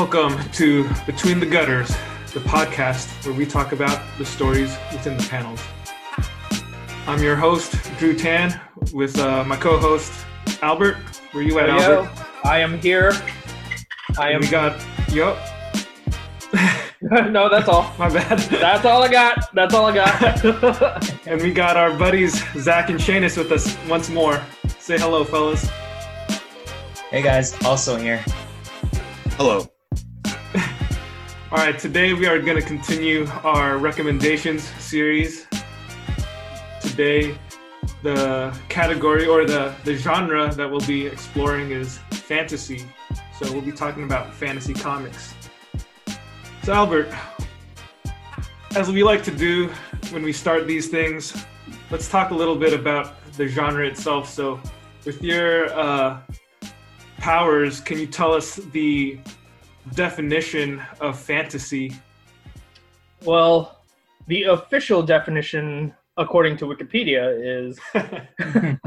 Welcome to Between the Gutters, the podcast where we talk about the stories within the panels. I'm your host, Drew Tan, with uh, my co host, Albert. Where you at, Yo, Albert? I am here. I am. we got, yup, no, that's all. my bad. That's all I got. That's all I got. and we got our buddies, Zach and Seamus, with us once more. Say hello, fellas. Hey guys, also here. Hello. All right, today we are going to continue our recommendations series. Today, the category or the, the genre that we'll be exploring is fantasy. So we'll be talking about fantasy comics. So, Albert, as we like to do when we start these things, let's talk a little bit about the genre itself. So, with your uh, powers, can you tell us the definition of fantasy. well, the official definition, according to Wikipedia, is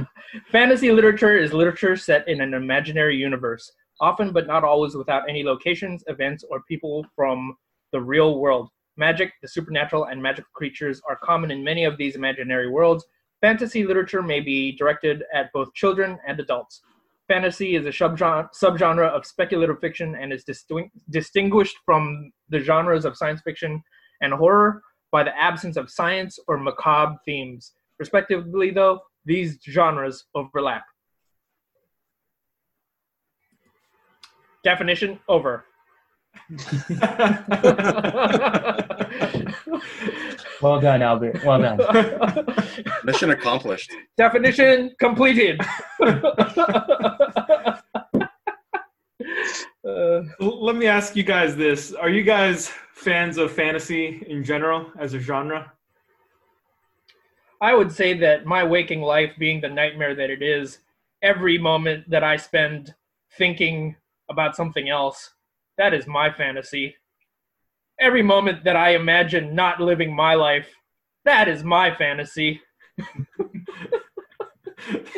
fantasy literature is literature set in an imaginary universe, often but not always without any locations, events, or people from the real world. Magic, the supernatural, and magical creatures are common in many of these imaginary worlds. Fantasy literature may be directed at both children and adults. Fantasy is a subgenre, subgenre of speculative fiction and is distin- distinguished from the genres of science fiction and horror by the absence of science or macabre themes. Respectively, though, these genres overlap. Definition over. Well done, Albert. Well done. Mission accomplished. Definition completed. Uh, Let me ask you guys this. Are you guys fans of fantasy in general as a genre? I would say that my waking life being the nightmare that it is, every moment that I spend thinking about something else, that is my fantasy. Every moment that I imagine not living my life, that is my fantasy.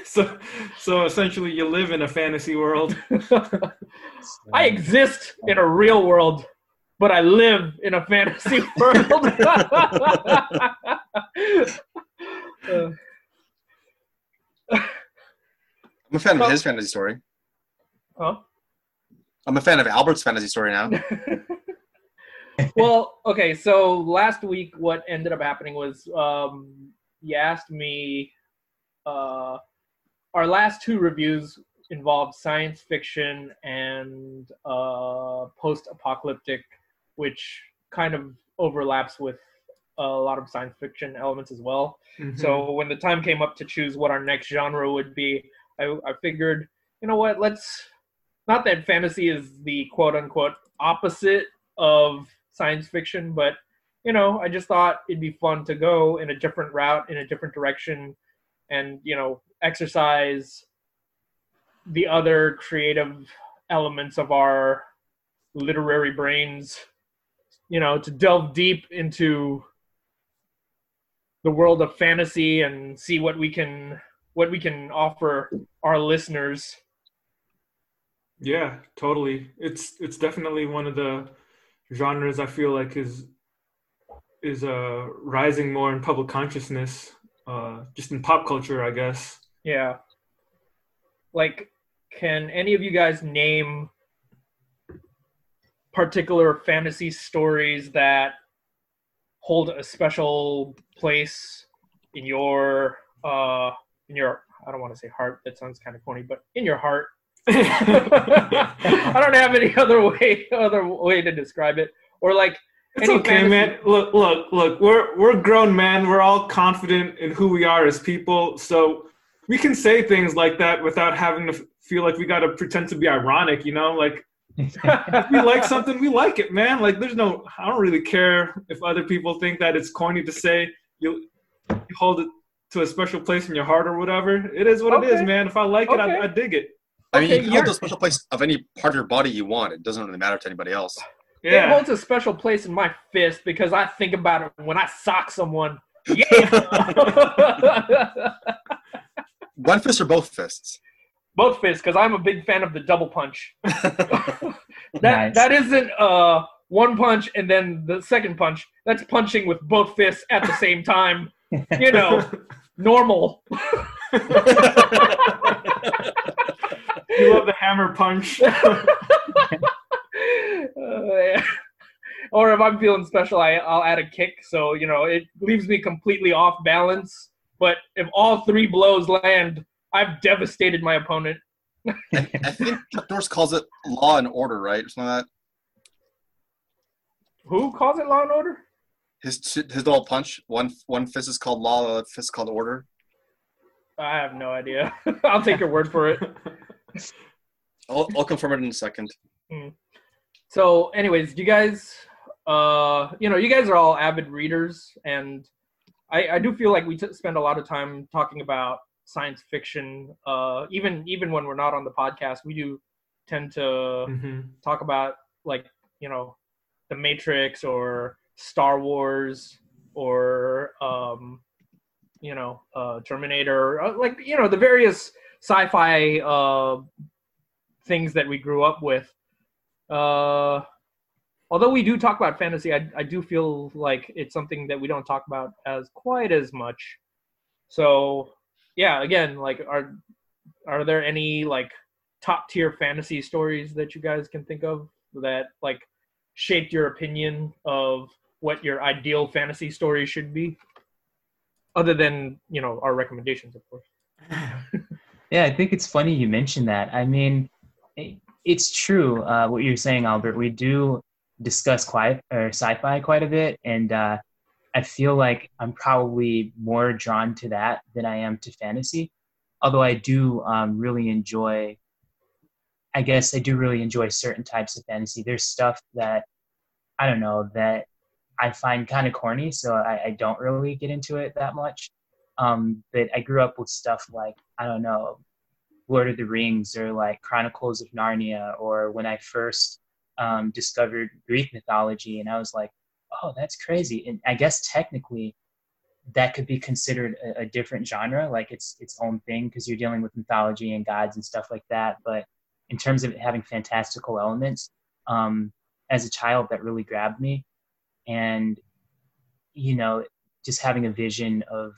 so so essentially you live in a fantasy world. I exist in a real world, but I live in a fantasy world. Uh, I'm a fan of his fantasy story. huh? I'm a fan of Albert's fantasy story now. well, okay, so last week what ended up happening was um, you asked me. Uh, our last two reviews involved science fiction and uh, post-apocalyptic, which kind of overlaps with a lot of science fiction elements as well. Mhm. So when the time came up to choose what our next genre would be, I, I figured, you know what, let's not that fantasy is the quote unquote opposite of science fiction, but you know, I just thought it'd be fun to go in a different route, in a different direction, and you know, exercise the other creative elements of our literary brains, you know, to delve deep into the world of fantasy and see what we can what we can offer our listeners. Yeah, totally. It's it's definitely one of the genres I feel like is is uh rising more in public consciousness uh just in pop culture, I guess. Yeah. Like, can any of you guys name particular fantasy stories that hold a special place in your uh in your I don't want to say heart, that sounds kind of corny, but in your heart. I don't have any other way other way to describe it. Or like It's any okay, fantasy- man. Look, look, look. We're we're grown men. We're all confident in who we are as people. So we can say things like that without having to feel like we got to pretend to be ironic. You know, like if we like something, we like it, man. Like there's no. I don't really care if other people think that it's corny to say you, you hold it to a special place in your heart or whatever. It is what it is, man. If I like it, Okay. I, I dig it. I mean, Okay, you can you're- hold a special place of any part of your body you want. It doesn't really matter to anybody else. Yeah. It Yeah. holds a special place in my fist because I think about it when I sock someone. Yeah. One fist or both fists? both fists because I'm a big fan of the double punch. that Nice. that isn't uh one punch and then the second punch. That's punching with both fists at the same time. You know, normal. You love the hammer punch. Uh, yeah. Or if I'm feeling special, I, I'll add a kick. So, you know, it leaves me completely off balance. But if all three blows land, I've devastated my opponent. I, I think Chuck Norris calls it law and order, right? Or something like that. Who calls it Law and Order? His his little punch. One one fist is called law, the other fist is called order. I have no idea. I'll take your word for it. I'll, I'll confirm it in a second. So, anyways, you guys, uh, you know, you guys are all avid readers, and I, I do feel like we t- spend a lot of time talking about science fiction. Uh, even even when we're not on the podcast, we do tend to Mhm. talk about like you know, the Matrix or Star Wars or um, you know, uh, Terminator, uh, like you know, the various sci-fi uh, things that we grew up with. Uh, although we do talk about fantasy, I, I do feel like it's something that we don't talk about as quite as much. So, yeah, again, like, are are there any like top tier fantasy stories that you guys can think of that like shaped your opinion of what your ideal fantasy story should be? Other than you know our recommendations, of course. Yeah, I think it's funny you mentioned that. I mean, it's true uh, what you're saying, Albert. We do discuss quiet or sci-fi quite a bit, and uh, I feel like I'm probably more drawn to that than I am to fantasy. Although I do um, really enjoy, I guess I do really enjoy certain types of fantasy. There's stuff that I don't know that I find kind of corny, so I, I don't really get into it that much. Um, but I grew up with stuff like I don't know, Lord of the Rings or like Chronicles of Narnia, or when I first um, discovered Greek mythology, and I was like, oh, that's crazy. And I guess technically, that could be considered a, a different genre, like it's its own thing, because you're dealing with mythology and gods and stuff like that. But in terms of having fantastical elements, um, as a child, that really grabbed me, and you know, just having a vision of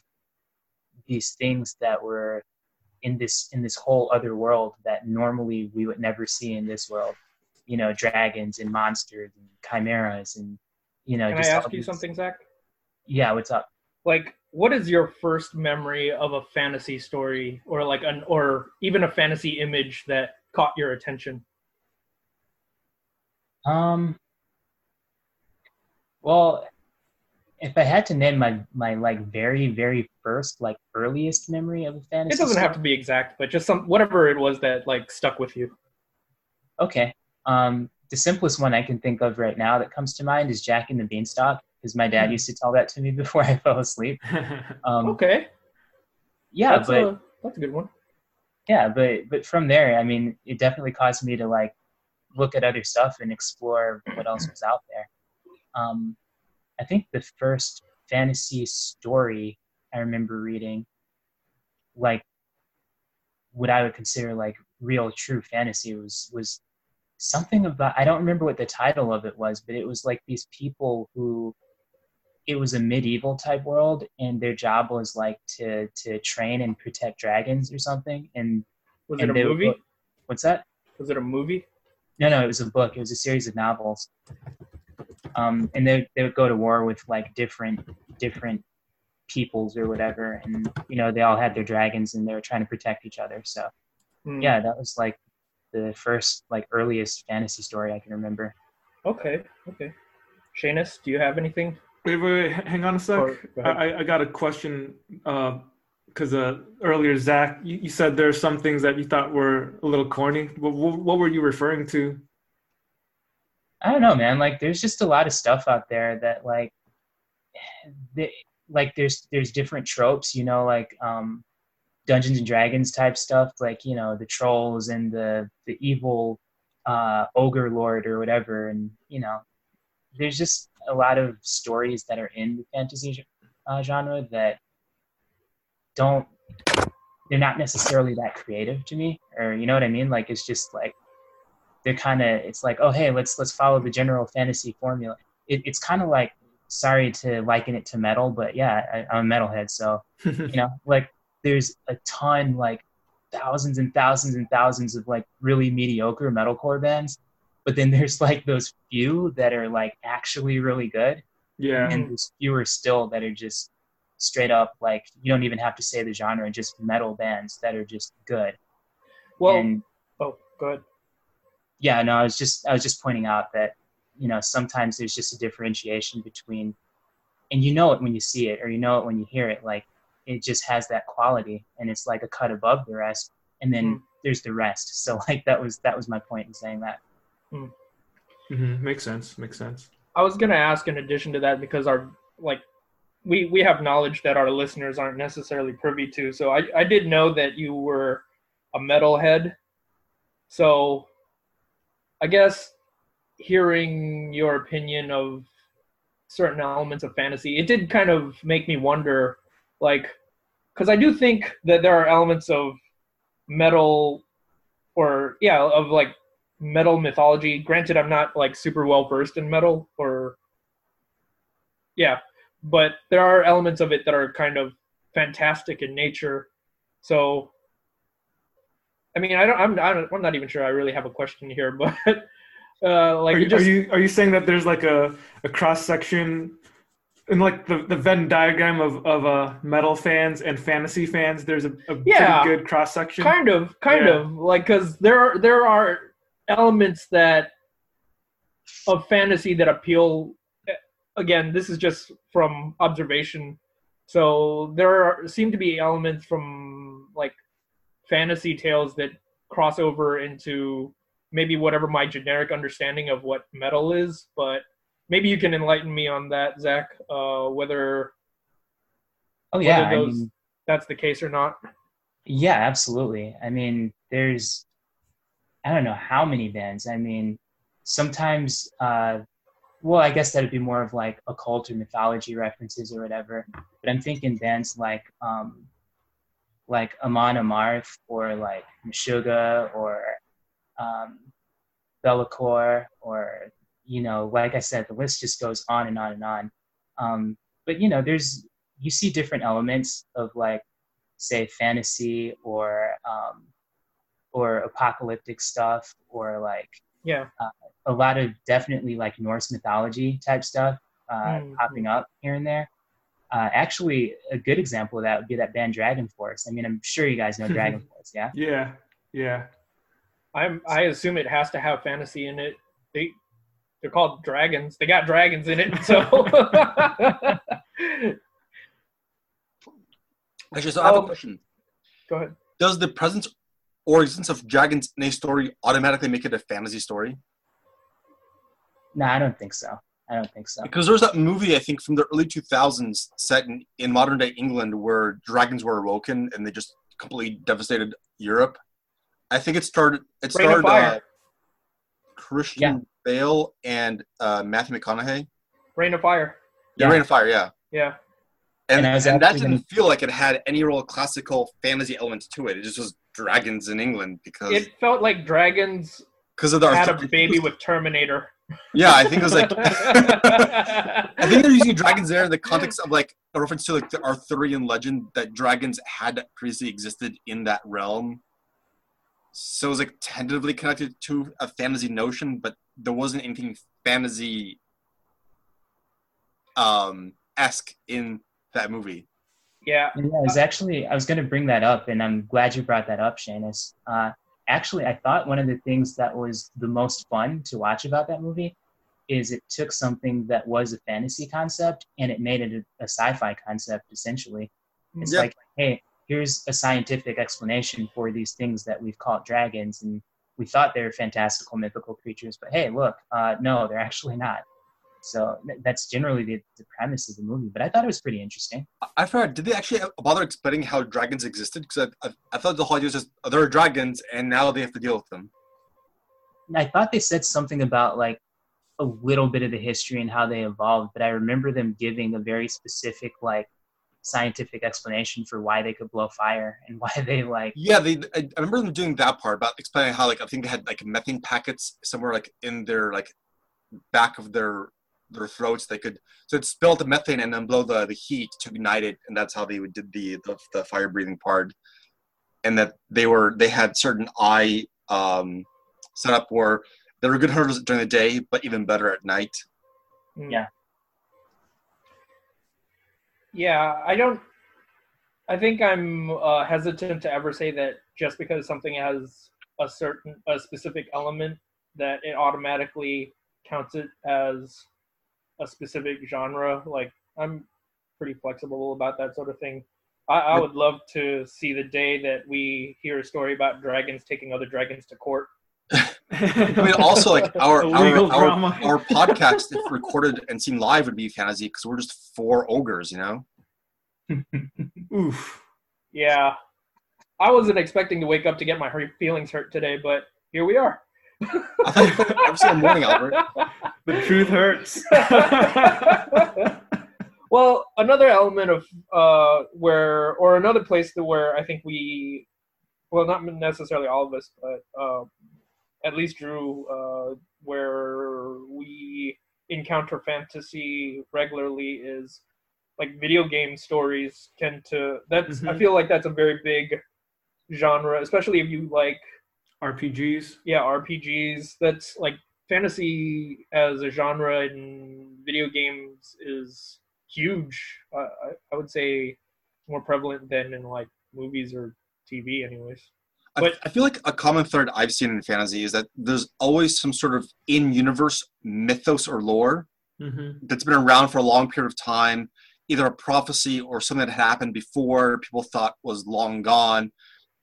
these things that were in this in this whole other world that normally we would never see in this world. You know dragons and monsters and chimeras and you know Can I ask you these- something, Zach? yeah what's up? Like what is your first memory of a fantasy story or like an or even a fantasy image that caught your attention? Um well if i had to name my my like very very first like earliest memory of a fantasy it doesn't story- have to be exact but just some whatever it was that like stuck with you. Okay um the simplest one i can think of right now that comes to mind is jack and the beanstalk because my dad Hmm. used to tell that to me before i fell asleep. Um okay. yeah that's but a that's a good one. Yeah but but from there i mean it definitely caused me to like look at other stuff and explore what else was out there. Um i think the first fantasy story i remember reading like what i would consider like real true fantasy was was something about i don't remember what the title of it was but it was like these people who it was a medieval type world and their job was like to to train and protect dragons or something and was and it a they would what's that? Was it a movie? No no it was a book. It was a series of novels um and they they would go to war with like different different peoples or whatever and you know they all had their dragons and they were trying to protect each other so Hmm. yeah that was like the first like earliest fantasy story i can remember okay okay Seamus, do you have anything Wait, wait, wait, hang on a sec. Or- go. I, I got a question because uh, earlier, Zach, you, you said there are some things that you thought were a little corny. What, what, what were you referring to? I don't know, man. Like, there's just a lot of stuff out there that, like, they, like there's there's different tropes, you know, like um, Dungeons and Dragons type stuff, like you know the trolls and the the evil uh, ogre lord or whatever, and you know, there's just a lot of stories that are in the fantasy uh, genre that don't they're not necessarily that creative to me or you know what I mean? Like it's just like they're kind of it's like oh hey let's let's follow the general fantasy formula. It, it's kind of like sorry to liken it to metal, but yeah, I, I'm a metalhead, so you know like there's a ton like thousands and thousands and thousands of like really mediocre metalcore bands, but then there's like those few that are like actually really good, yeah. and there's fewer still that are just straight up like you don't even have to say the genre, just metal bands that are just good. Well, and oh, go ahead. Yeah, no, I was just I was just pointing out that you know sometimes there's just a differentiation between, and you know it when you see it or you know it when you hear it. Like it just has that quality, and it's like a cut above the rest. And then Mm. there's the rest. So like that was that was my point in saying that. Mm-hmm. Makes sense. Makes sense. I was gonna ask in addition to that because our like we we have knowledge that our listeners aren't necessarily privy to. So I I did know that you were a metalhead. So I guess hearing your opinion of certain elements of fantasy, it did kind of make me wonder, like, because I do think that there are elements of metal, or yeah, of like metal mythology. Granted, I'm not like super well versed in metal, or yeah, but there are elements of it that are kind of fantastic in nature. So, I mean, I don't, I'm, I don't, I'm not even sure I really have a question here, but uh, like are, you, just, are you are you saying that there's like a, a cross section in like the, the Venn diagram of, of uh metal fans and fantasy fans? There's a, a Yeah. pretty good cross section. kind of kind Yeah. of like because there are there are elements that of fantasy that appeal again this is just from observation so there are, seem to be elements from like fantasy tales that cross over into maybe whatever my generic understanding of what metal is but maybe you can enlighten me on that zach uh, whether Oh yeah, whether I mean, that's the case or not yeah, absolutely. I mean, there's I don't know how many bands. I mean, sometimes uh well, I guess that'd be more of like occult or mythology references or whatever. But I'm thinking bands like um like Amon Amarth or like Meshuggah or um Bellacore or you know, like I said, the list just goes on and on and on. Um, but you know, there's you see different elements of like say fantasy or um, or apocalyptic stuff or like yeah a lot of definitely like Norse mythology type stuff uh, Mhm. popping up here and there. Uh, actually, a good example of that would be that band Dragon Force. I mean, I'm sure you guys know Dragon Force, yeah? Yeah, yeah. I'm I assume it has to have fantasy in it. They they're called dragons. They got dragons in it, so Actually, so I have Oh. a question. go ahead. Does the presence or existence of dragons in a story automatically make it a fantasy story? No, I don't think so. I don't think so. Because there's that movie I think from the early 2000s set in, in modern day England where dragons were awoken and they just completely devastated Europe. I think it started. It Reign of started Fire. uh, Christian Bale and uh, Matthew McConaughey. Reign of Fire. Yeah, Yeah. Reign of Fire. Yeah, Yeah. and, And and that didn't feel like it had any real classical fantasy elements to it. It just was dragons in England because It felt like dragons because of the had a baby with Terminator. Yeah, I think it was like I think they're using dragons there in the context of like a reference to like the Arthurian legend that dragons had previously existed in that realm. So it was like tentatively connected to a fantasy notion, but there wasn't anything fantasy um esque in that movie. yeah. Yeah, I was actually I was going to bring that up, and I'm glad you brought that up, Seamus. Uh, actually, I thought one of the things that was the most fun to watch about that movie is it took something that was a fantasy concept and it made it a, a sci-fi concept. Essentially, it's Yeah. like, hey, here's a scientific explanation for these things that we've called dragons, and we thought they were fantastical mythical creatures, but hey, look, uh, no, they're actually not. So that's generally the, the premise of the movie. But I thought it was pretty interesting. I- forgot. Did they actually bother explaining how dragons existed? Because I, I, I thought the whole idea was just oh, there are dragons, and now they have to deal with them. I thought they said something about like a little bit of the history and how they evolved, but I remember them giving a very specific like scientific explanation for why they could blow fire and why they like Yeah, they. I I remember them doing that part about explaining how like I think they had like methane packets somewhere like in their like back of their their throats. They could so it spill the methane and then blow the the heat to ignite it, and that's how they would did the the, the fire breathing part. And that they were they had certain eye um, set up where they were good hunters during the day, but even better at night. Mm. Yeah. Yeah, I don't. I think I'm uh, hesitant to ever say that just because something has a certain, a specific element, that it automatically counts it as a specific genre. Like I'm pretty flexible about that sort of thing. I, I would love to see the day that we hear a story about dragons taking other dragons to court. I mean, also like our our, our, our podcast, if recorded and seen live, would be fantasy because we're just four ogres, you know. Oof. Yeah, I wasn't expecting to wake up to get my feelings hurt today, but here we are. I thought you put it every single morning, Albert. The truth hurts. well, another element of uh, where, or another place to where I think we, well, not necessarily all of us, but um, at least Drew, uh, where we encounter fantasy regularly is like video game stories tend to. That's I Mhm. feel like that's a very big genre, especially if you like RPGs. yeah rpgs that's like fantasy as a genre in video games is huge uh, I, I would say more prevalent than in like movies or tv anyways I, But- I feel like a common thread I've seen in fantasy is that there's always some sort of in-universe mythos or lore Mm-hmm. that's been around for a long period of time, either a prophecy or something that had happened before people thought was long gone,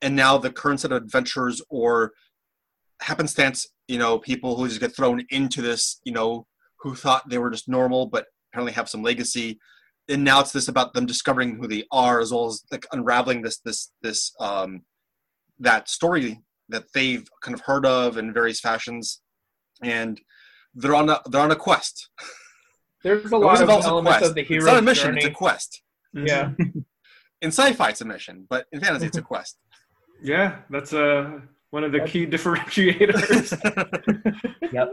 and now the current set of adventurers or happenstance, you know, people who just get thrown into this, you know, who thought they were just normal but apparently have some legacy, and now it's this about them discovering who they are as well as like unraveling this this this um that story that they've kind of heard of in various fashions, and they're on a they're on a quest. there's a It lot of involves a elements quest. of the It's not a mission; journey it's a quest. yeah In sci-fi, it's a mission, but in fantasy, it's a quest. Yeah, that's uh, one of the key differentiators. Yep.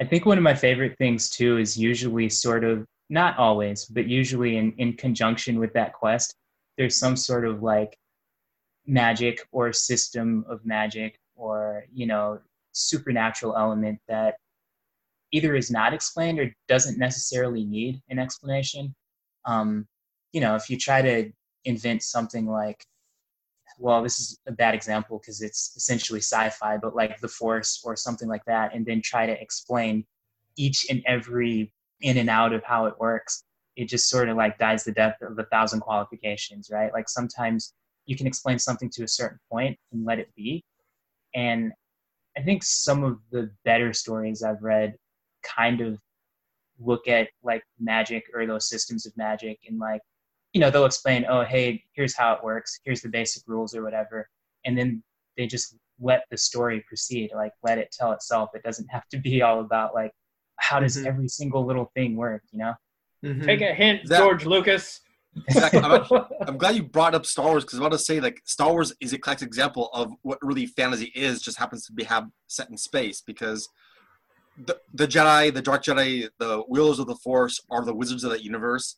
I think one of my favorite things too is usually sort of not always, but usually in, in conjunction with that quest, there's some sort of like magic or system of magic or, you know, supernatural element that either is not explained or doesn't necessarily need an explanation. Um, you know, if you try to invent something like well, this is a bad example because it's essentially sci-fi, but like the Force or something like that, and then try to explain each and every in and out of how it works. It just sort of like dies the death of a thousand qualifications, right? Like sometimes you can explain something to a certain point and let it be. And I think some of the better stories I've read kind of look at like magic or those systems of magic and like you know they'll explain oh hey here's how it works here's the basic rules or whatever and then they just let the story proceed like let it tell itself it doesn't have to be all about like how does Mhm. every single little thing work you know Mhm. take a hint That- george lucas Zach, I'm, I'm glad you brought up Star Wars because I want to say like Star Wars is a classic example of what really fantasy is. Just happens to be have set in space because the the Jedi, the Dark Jedi, the wielders of the Force are the wizards of that universe.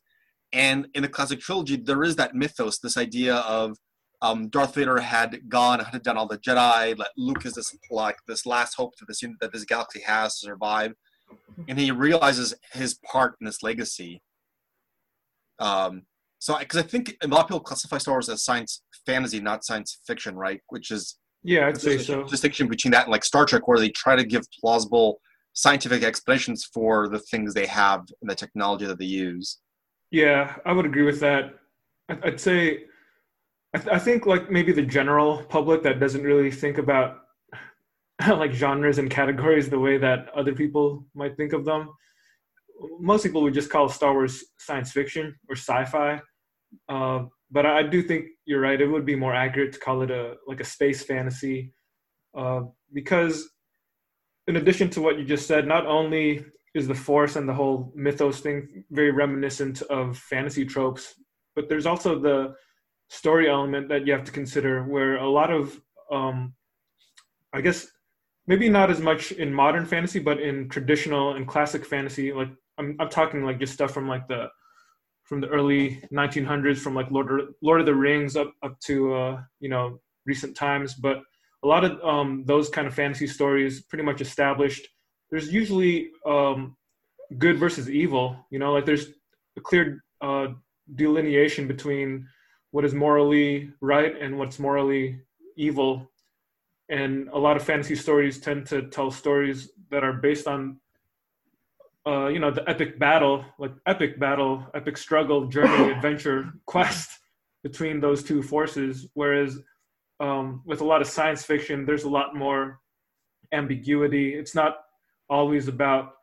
And in the classic trilogy, there is that mythos, this idea of um, Darth Vader had gone, hunted down all the Jedi. Let Luke is this like this last hope that this that this galaxy has to survive, and he realizes his part in this legacy. Um, so, because I think a lot of people classify Star Wars as science fantasy, not science fiction, right? Which is Yeah, I'd say a so. distinction between that and like Star Trek, where they try to give plausible scientific explanations for the things they have and the technology that they use. Yeah, I would agree with that. I'd say, I, th- I think like maybe the general public that doesn't really think about like genres and categories the way that other people might think of them. Most people would just call Star Wars science fiction or sci-fi. Uh, but I do think you're right. It would be more accurate to call it a like a space fantasy, uh, because in addition to what you just said, not only is the Force and the whole mythos thing very reminiscent of fantasy tropes but there's also the story element that you have to consider, where a lot of, um, I guess, maybe not as much in modern fantasy, but in traditional and classic fantasy, like I'm, I'm talking like just stuff from like the from the early 1900s, from like Lord Lord of the Rings up up to uh, you know recent times. But a lot of um, those kind of fantasy stories pretty much established. There's usually um, good versus evil. You know, like there's a clear uh, delineation between what is morally right and what's morally evil. And a lot of fantasy stories tend to tell stories that are based on, uh, you know, the epic battle, like epic battle, epic struggle, journey, adventure, quest between those two forces. Whereas um, with a lot of science fiction, there's a lot more ambiguity. It's not always about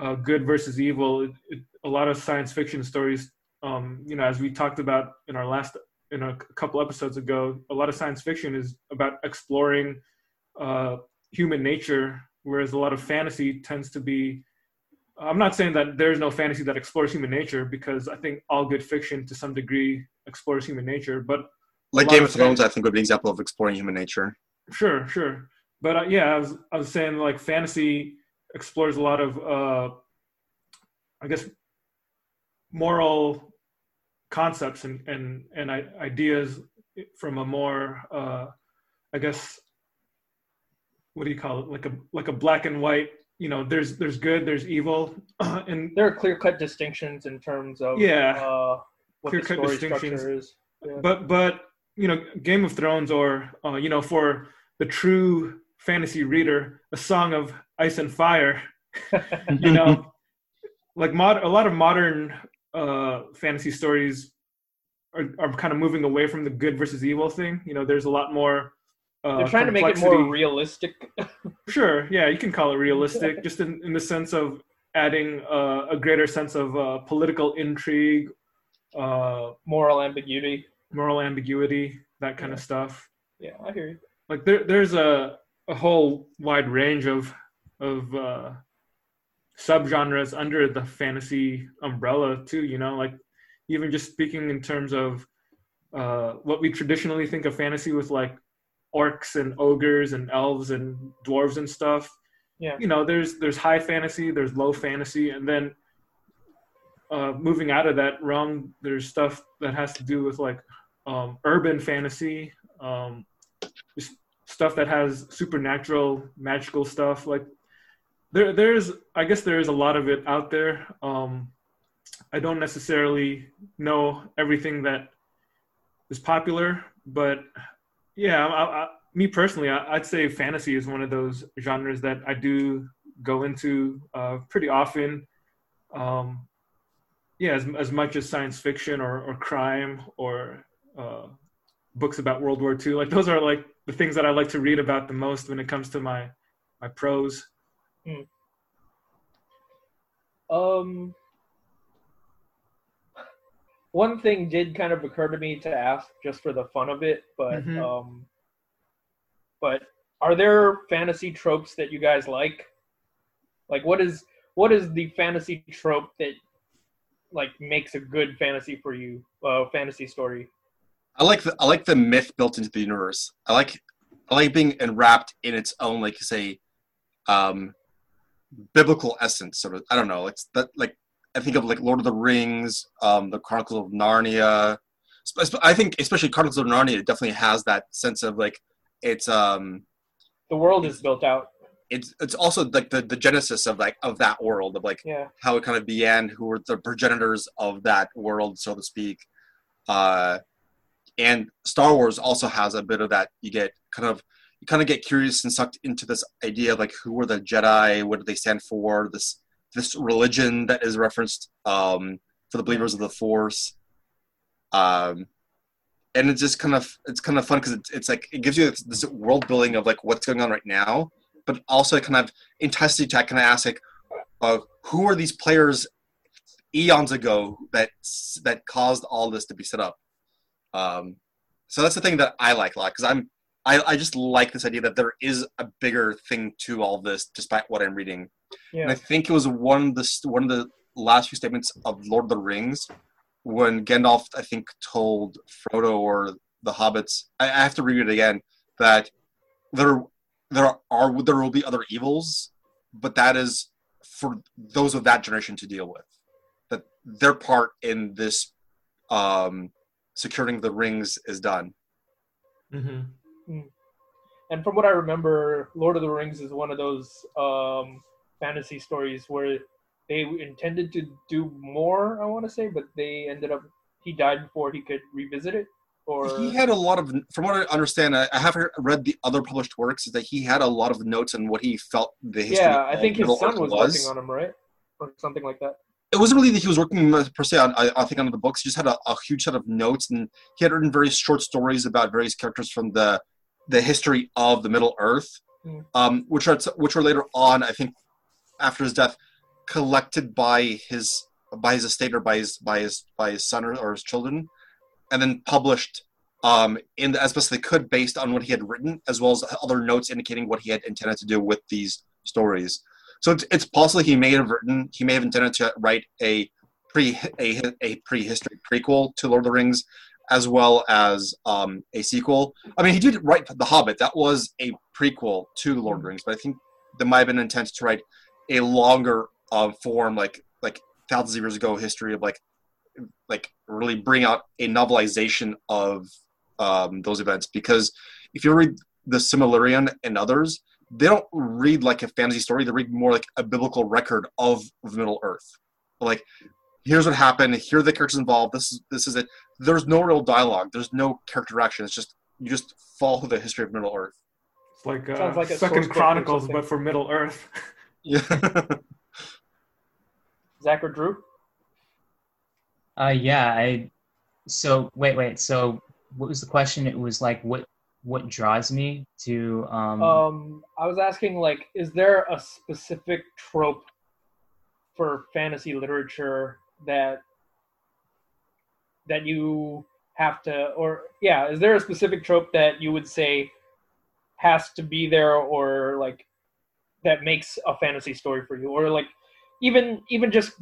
uh, good versus evil. It, it, a lot of science fiction stories, um, you know, as we talked about in our last, in a couple episodes ago, a lot of science fiction is about exploring uh, human nature, whereas a lot of fantasy tends to be. I'm not saying that there's no fantasy that explores human nature because I think all good fiction to some degree explores human nature, but like Game of Thrones, I think would be an example of exploring human nature. Sure, sure, but uh, yeah, I was I was saying like fantasy explores a lot of uh, I guess moral concepts and and and ideas from a more uh, I guess what do you call it like a like a black and white you know there's there's good there's evil and there are clear cut distinctions in terms of yeah uh, what clear cut distinctions is. Yeah. but but you know game of thrones or uh, you know for the true fantasy reader a song of ice and fire you know like mod- a lot of modern uh, fantasy stories are, are kind of moving away from the good versus evil thing you know there's a lot more uh, They're trying to make it more realistic. Sure, yeah, you can call it realistic, just in, in the sense of adding uh, a greater sense of uh, political intrigue, uh, Moral ambiguity. moral ambiguity, that kind of stuff. Yeah, I hear you. Like there, there's a, a whole wide range of of uh, subgenres under the fantasy umbrella too. You know, like even just speaking in terms of uh, what we traditionally think of fantasy with like orcs and ogres and elves and dwarves and stuff. Yeah. You know, there's there's high fantasy, there's low fantasy, and then uh, moving out of that realm, there's stuff that has to do with like um, urban fantasy, um, stuff that has supernatural, magical stuff. Like there, there's I guess there is a lot of it out there. Um, I don't necessarily know everything that is popular, but yeah, I, I, me personally, I, I'd say fantasy is one of those genres that I do go into uh, pretty often. Um, yeah, as, as much as science fiction or, or crime or uh, books about World War II. Like those are like the things that I like to read about the most when it comes to my my prose. Um, one thing did kind of occur to me to ask just for the fun of it, but Mhm. um, but are there fantasy tropes that you guys like? Like, what is what is the fantasy trope that like makes a good fantasy for you? Uh, fantasy story. I like the I like the myth built into the universe. I like I like being enwrapped in its own like say um biblical essence sort of I don't know it's that like I think of like Lord of the Rings, um the Chronicles of Narnia. I think especially Chronicles of Narnia it definitely has that sense of like it's um The world is built out. it's it's also like the the genesis of like of that world of like Yeah. how it kind of began, who were the progenitors of that world, so to speak. Uh, and Star Wars also has a bit of that. You get kind of you kind of get curious and sucked into this idea of like who were the Jedi, what do they stand for, this this religion that is referenced um, for the believers of the Force. Um, and it's just kind of it's kind of fun because it's, it's like it gives you this, this world building of like what's going on right now, but also kind of entices you to kind of ask like uh, who are these players eons ago that that caused all this to be set up. Um, so that's the thing that I like a lot because I'm I, I just like this idea that there is a bigger thing to all this, despite what I'm reading. And I think it was one of the one of the last few statements of Lord of the Rings when Gandalf, I think, told Frodo or the hobbits, I, I have to read it again, that there there are there will be other evils, but that is for those of that generation to deal with. That their part in this um, securing the rings is done. Mm-hmm. And from what I remember, Lord of the Rings is one of those um, fantasy stories where they intended to do more. I want to say, but they ended up he died before he could revisit it. Or He had a lot of, from what I understand, I, I haven't read the other published works, is that he had a lot of notes on what he felt the history yeah, I of think his son Earth was, working on him, right, or something like that. It wasn't really that he was working per se on I, I think on the books. He just had a, a huge set of notes, and he had written very short stories about various characters from the the history of the Middle Earth, Hmm. um, which are which were later on, I think, after his death, collected by his by his estate or by his by his by his son or, or his children, and then published um, in the, as best they could based on what he had written, as well as other notes indicating what he had intended to do with these stories. So it's, it's possible he may have written, he may have intended to write a pre a, a prehistory prequel to Lord of the Rings, as well as um, a sequel. I mean, he did write The Hobbit. That was a prequel to Lord of the Rings, but I think there might have been intent to write a longer uh, form, like like thousands of years ago history of like like really bring out a novelization of um, those events. Because if you read the Silmarillion and others, they don't read like a fantasy story. They read more like a biblical record of, of Middle Earth. Like, here's what happened. Here are the characters involved. This is this is it. There's no real dialogue. There's no character action. It's just you just follow the history of Middle Earth. It's like, uh, Sounds like a Second Chronicles, but for Middle Earth. Yeah. Zach or Drew? Uh, yeah, I. So wait, wait. So what was the question? It was like what what drives me to um. Um, I was asking, like, is there a specific trope for fantasy literature that that you have to, or yeah, is there a specific trope that you would say has to be there, or like that makes a fantasy story for you, or like even even just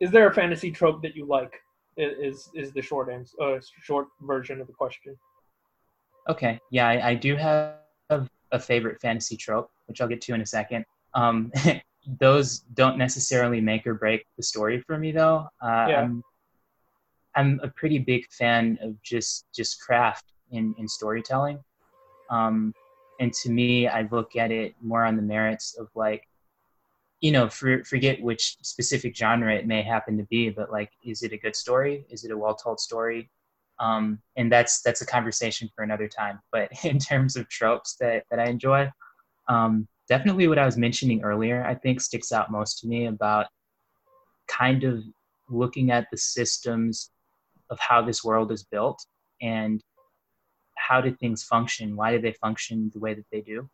is there a fantasy trope that you like? Is is the short answer, uh, short version of the question? Okay, yeah, I, I do have a favorite fantasy trope, which I'll get to in a second. Um, those don't necessarily make or break the story for me, though. Uh, Yeah. I'm, I'm a pretty big fan of just just craft in in storytelling, um, and to me, I look at it more on the merits of like, you know, for, forget which specific genre it may happen to be, but like, is it a good story? Is it a well told story? Um, and that's that's a conversation for another time. But in terms of tropes that that I enjoy, um, definitely what I was mentioning earlier, I think sticks out most to me about kind of looking at the systems of how this world is built and how did things function? Why did they function the way that they do?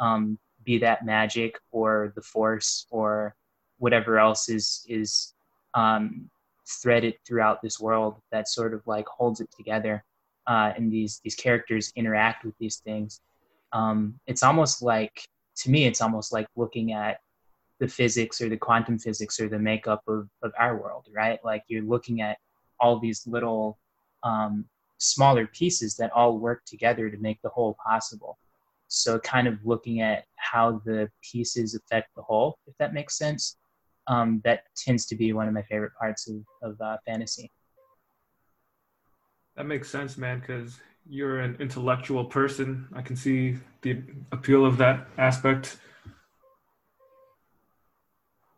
Um, be that magic or the force or whatever else is is um, threaded throughout this world that sort of like holds it together uh, and these these characters interact with these things. Um, it's almost like to me it's almost like looking at the physics or the quantum physics or the makeup of, of our world right? Like you're looking at all these little um, smaller pieces that all work together to make the whole possible. So kind of looking at how the pieces affect the whole if that makes sense um, that tends to be one of my favorite parts of, of uh, fantasy. That makes sense, man, because you're an intellectual person. I can see the appeal of that aspect.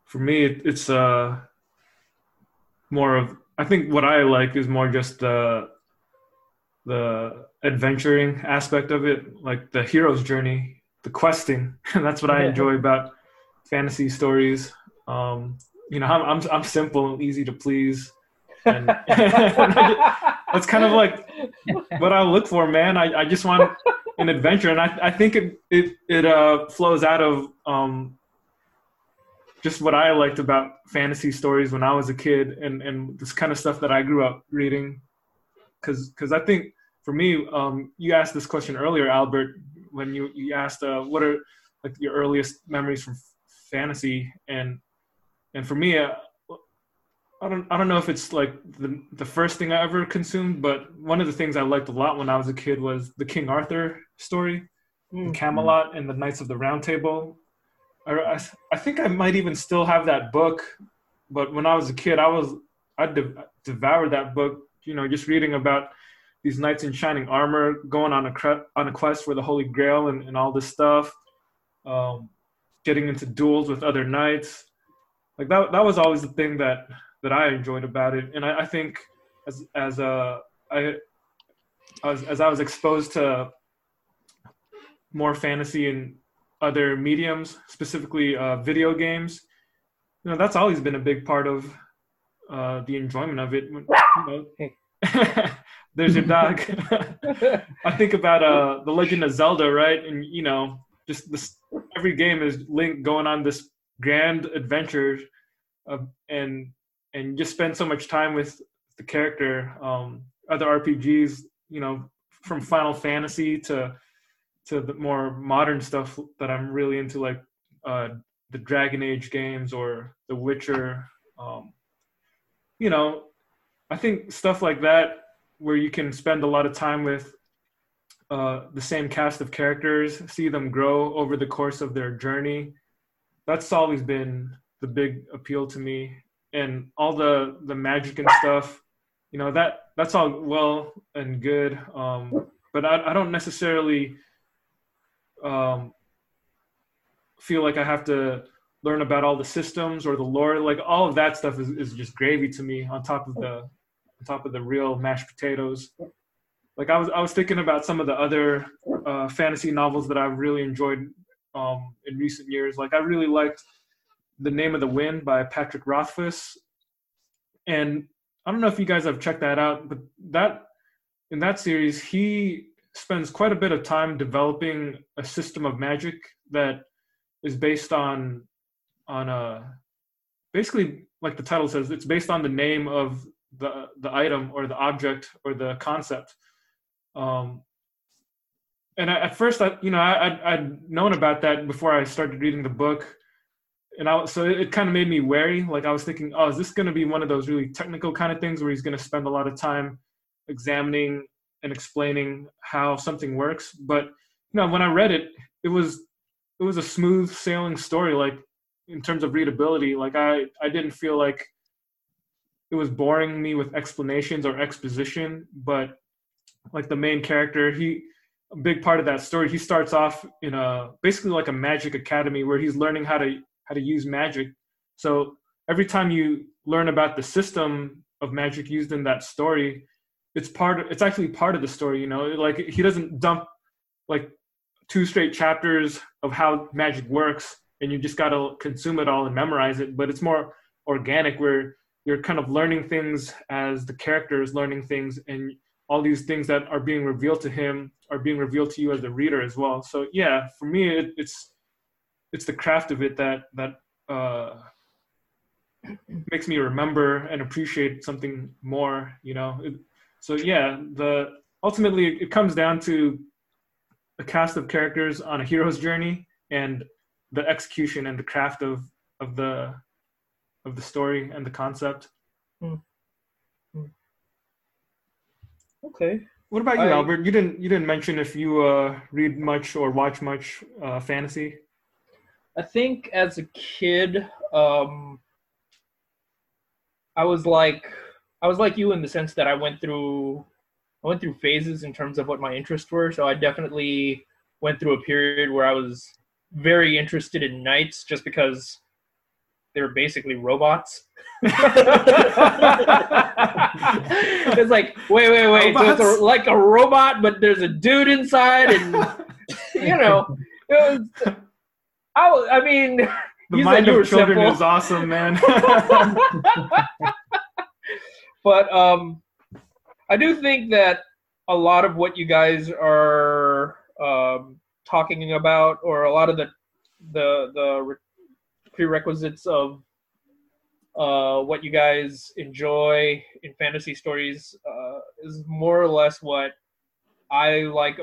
For me, it, it's uh, more of, I think what I like is more just the, the adventuring aspect of it, like the hero's journey, the questing. That's what I enjoy about fantasy stories. Um, you know, I'm, I'm, I'm simple and easy to please. And that's kind of like what I look for, man. I, I just want an adventure, and I, I think it it it uh, flows out of um, just what I liked about fantasy stories when I was a kid, and and this kind of stuff that I grew up reading. Because because I think for me, um, you asked this question earlier, Albert, when you you asked uh, what are like your earliest memories from fantasy, and and for me, uh, I don't I don't know if it's like the the first thing I ever consumed, but one of the things I liked a lot when I was a kid was the King Arthur story, Mm. Camelot, and the Knights of the Round Table. I, I, I think I might even still have that book, but when I was a kid, I was I de- devoured that book. You know, just reading about these knights in shining armor going on a cre- on a quest for the Holy Grail and, and all this stuff, um, getting into duels with other knights. Like that that was always the thing that that I enjoyed about it, and I, I think as as uh, I as as I was exposed to more fantasy and other mediums, specifically uh, video games, you know that's always been a big part of uh, the enjoyment of it. You know, there's your dog. I think about uh, the Legend of Zelda, right? And you know, just this every game is Link going on this grand adventures uh, and and just spend so much time with the character. Um, other RPGs, you know, from Final Fantasy to to the more modern stuff that I'm really into, like uh, the Dragon Age games or The Witcher. Um, you know, I think stuff like that where you can spend a lot of time with uh, the same cast of characters, see them grow over the course of their journey. That's always been the big appeal to me, and all the the magic and stuff. You know that that's all well and good, um, but I, I don't necessarily um, feel like I have to learn about all the systems or the lore. Like all of that stuff is, is just gravy to me on top of the on top of the real mashed potatoes. Like I was I was thinking about some of the other uh, fantasy novels that I've really enjoyed um, in recent years. Like I really liked The Name of the Wind by Patrick Rothfuss, and I don't know if you guys have checked that out, but that in that series he spends quite a bit of time developing a system of magic that is based on on a basically like the title says it's based on the name of the the item or the object or the concept um and I, at first i you know i I'd, known about that before i started reading the book. And i so it, it kind of made me wary. Like i was thinking oh is this going to be one of those really technical kind of things where he's going to spend a lot of time examining and explaining how something works? But you know when i read it it was it was a smooth sailing story like in terms of readability. Like i i didn't feel like it was boring me with explanations or exposition but like the main character he a big part of that story. He starts off in a basically like a magic academy where he's learning how to how to use magic. So every time you learn about the system of magic used in that story it's part of, it's actually part of the story you know? Like he doesn't dump like two straight chapters of how magic works and you just got to consume it all and memorize it but it's more organic where you're kind of learning things as the character is learning things and all these things that are being revealed to him are being revealed to you as the reader as well. So yeah for me it, it's it's the craft of it that that uh makes me remember and appreciate something more you know? It, so yeah the ultimately it comes down to a cast of characters on a hero's journey and the execution and the craft of of the of the story and the concept okay. what about you I- albert you didn't you didn't mention if you uh read much or watch much uh fantasy I think as a kid, um, I was like, I was like you in the sense that I went through, I went through phases in terms of what my interests were. So I definitely went through a period where I was very interested in knights, just because they were basically robots. it's like, wait, wait, wait. So it's a, like a robot, but there's a dude inside, and you know, it was. I, was- I mean, the mind of children simple. is awesome man but um, I do think that a lot of what you guys are um, talking about, or a lot of the the the prerequisites of uh, what you guys enjoy in fantasy stories, uh, is more or less what I like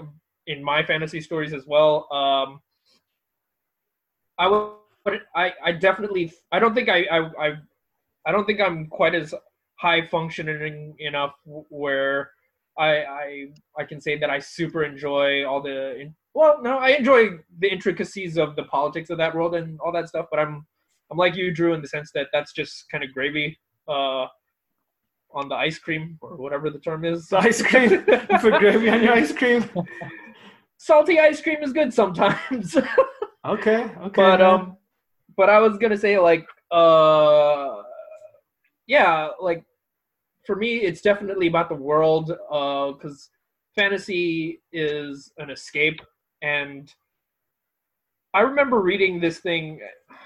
in my fantasy stories as well. Um, I would, I, I definitely, I don't think I, I, I I don't think I'm quite as high functioning enough where I I I can say that I super enjoy all the well no I enjoy the intricacies of the politics of that world and all that stuff but I'm I'm like you Drew in the sense that that's just kind of gravy uh on the ice cream or whatever the term is ice cream. You put gravy on your ice cream. salty ice cream is good sometimes Okay. Okay. but man. um but i was gonna say like uh yeah like for me it's definitely about the world uh because fantasy is an escape and i remember reading this thing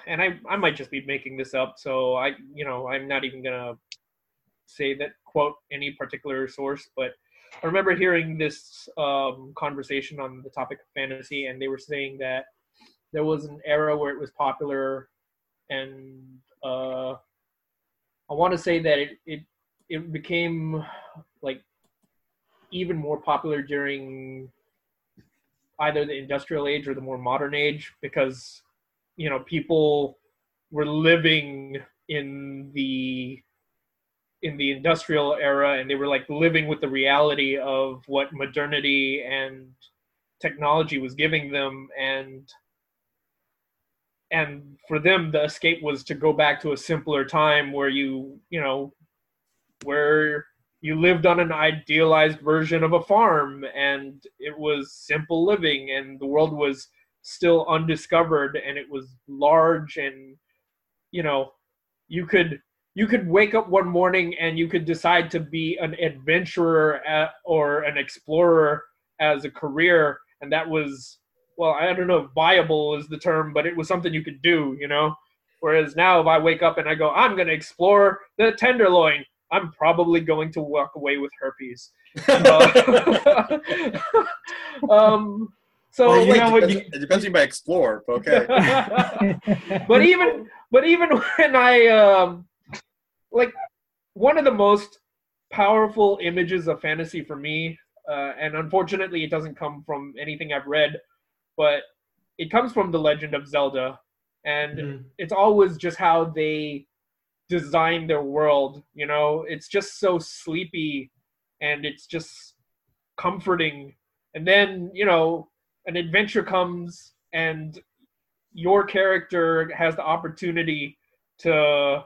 and i i might just be making this up so i you know i'm not even gonna say that quote any particular source but i remember hearing this um conversation on the topic of fantasy and they were saying that there was an era where it was popular and uh i want to say that it it it became like even more popular during either the industrial age or the more modern age because you know people were living in the in the industrial era and they were like living with the reality of what modernity and technology was giving them and and for them the escape was to go back to a simpler time where you you know where you lived on an idealized version of a farm and it was simple living and the world was still undiscovered and it was large and you know you could you could wake up one morning and you could decide to be an adventurer at, or an explorer as a career and that was well i don't know if viable is the term but it was something you could do you know? Whereas now if i wake up and i go i'm going to explore the tenderloin i'm probably going to walk away with herpes Uh, um so Well, you like, know what? You, it depends on by explore, but okay. but even but even when I um like one of the most powerful images of fantasy for me, uh, and unfortunately it doesn't come from anything I've read, but it comes from the Legend of Zelda, and Mhm. it's always just how they design their world. You know, it's just so sleepy, and it's just comforting. And then you know, an adventure comes, and your character has the opportunity to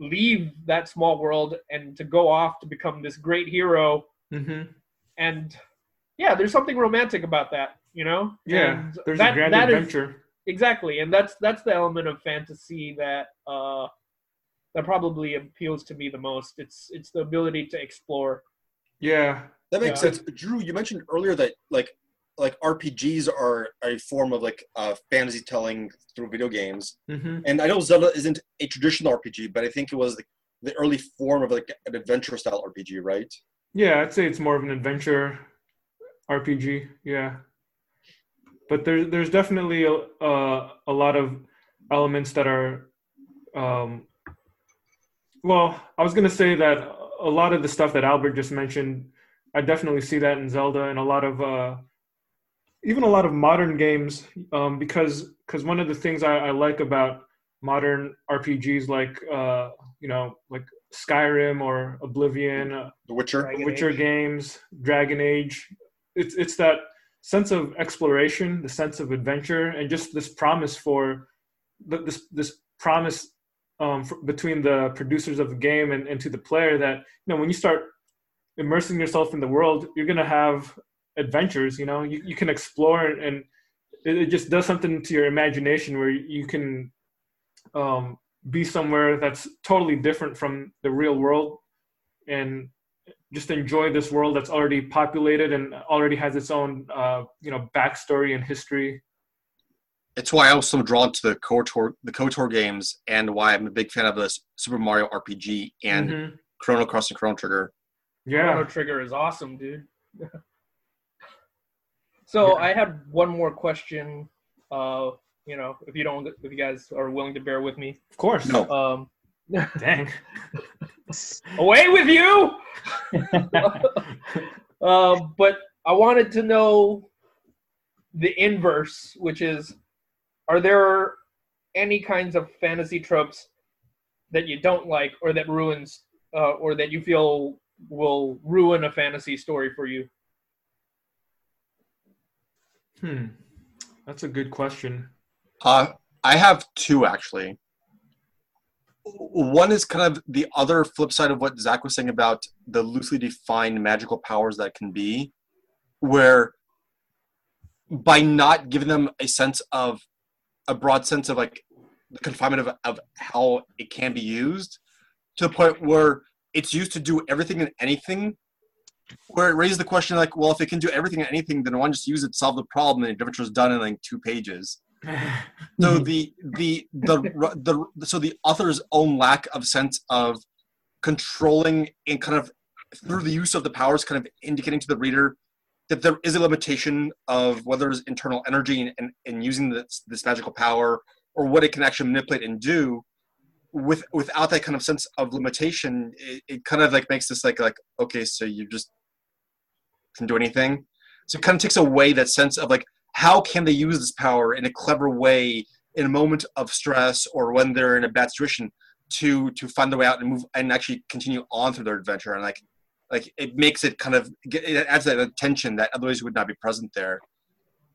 leave that small world and to go off to become this great hero Mhm. and yeah there's something romantic about that you know Yeah. And There's that- a grand that is- adventure. exactly and that's that's the element of fantasy that uh that probably appeals to me the most it's it's the ability to explore yeah. That makes Yeah. sense. Drew, you mentioned earlier that like like RPGs are a form of like uh, fantasy telling through video games, hmm and I know Zelda isn't a traditional RPG, but I think it was like the early form of like an adventure style RPG, right? Yeah, I'd say it's more of an adventure RPG. Yeah, but there's there's definitely a a, a lot of elements that are, um, well, I was gonna say that a lot of the stuff that Albert just mentioned, I definitely see that in Zelda and a lot of uh, even a lot of modern games, um, because because one of the things I, I like about modern RPGs like uh, you know like Skyrim or Oblivion. Uh, The Witcher. Dragon Witcher Age. games, Dragon Age. It's it's that sense of exploration, the sense of adventure, and just this promise for th- this this promise um, between the producers of the game and, and to the player that you know when you start immersing yourself in the world, you're gonna have adventures. You know, you, you can explore and, and it, it just does something to your imagination where you can um, be somewhere that's totally different from the real world and just enjoy this world that's already populated and already has its own uh, you know backstory and history It's why I was so drawn to the KOTOR the KOTOR games, and why I'm a big fan of this Super Mario RPG and Mhm. Chrono Cross and Chrono Trigger. Yeah. Chrono Trigger is awesome, dude. so I had one more question. Uh, you know, if you don't, if you guys are willing to bear with me, of course No. um, dang away with you. uh, but I wanted to know the inverse, which is, are there any kinds of fantasy tropes that you don't like or that ruins uh, or that you feel will ruin a fantasy story for you? Hmm. That's a good question. Uh, I have two actually. One is kind of the other flip side of what Zach was saying about the loosely defined magical powers that can be, where by not giving them a sense of a broad sense of like the confinement of, of how it can be used to the point where it's used to do everything and anything where it raises the question like well if it can do everything and anything then why just use it to solve the problem? And the adventure is done in like two pages. So the, the the the so the author's own lack of sense of controlling and kind of through the use of the powers kind of indicating to the reader that there is a limitation of whether it's internal energy and, and, using this, this magical power or what it can actually manipulate and do with without that kind of sense of limitation it, it kind of like makes this like like okay so you just can do anything. So it kind of takes away that sense of like how can they use this power in a clever way in a moment of stress or when they're in a bad situation to to find their way out and move and actually continue on through their adventure and like like it makes it kind of it adds that tension that otherwise would not be present there.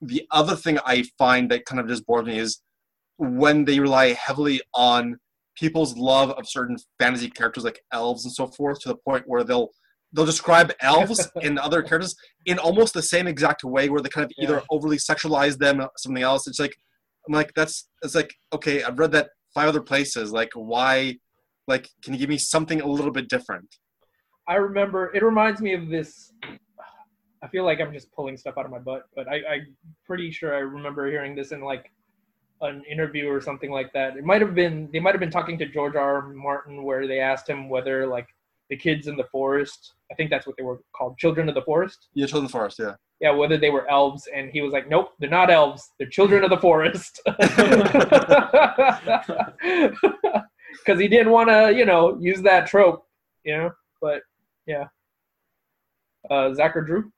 The other thing i find that kind of just bores me is when they rely heavily on people's love of certain fantasy characters like elves and so forth to the point where they'll they'll describe elves and other characters in almost the same exact way where they kind of either Yeah. overly sexualize them or something else. It's like i'm like that's it's like okay i've read that five other places. Like why like can you give me something a little bit different I remember it reminds me of this. I feel like I'm just pulling stuff out of my butt, but I, I'm pretty sure I remember hearing this in like an interview or something like that. It might have been they might have been talking to George R. R. Martin where they asked him whether like the kids in the forest. I think that's what they were called, children of the forest. yeah children of the forest yeah Yeah, whether they were elves, and he was like, "Nope, they're not elves. They're children of the forest." Because he didn't want to, you know, use that trope, you know. But yeah, uh, Zach or Drew?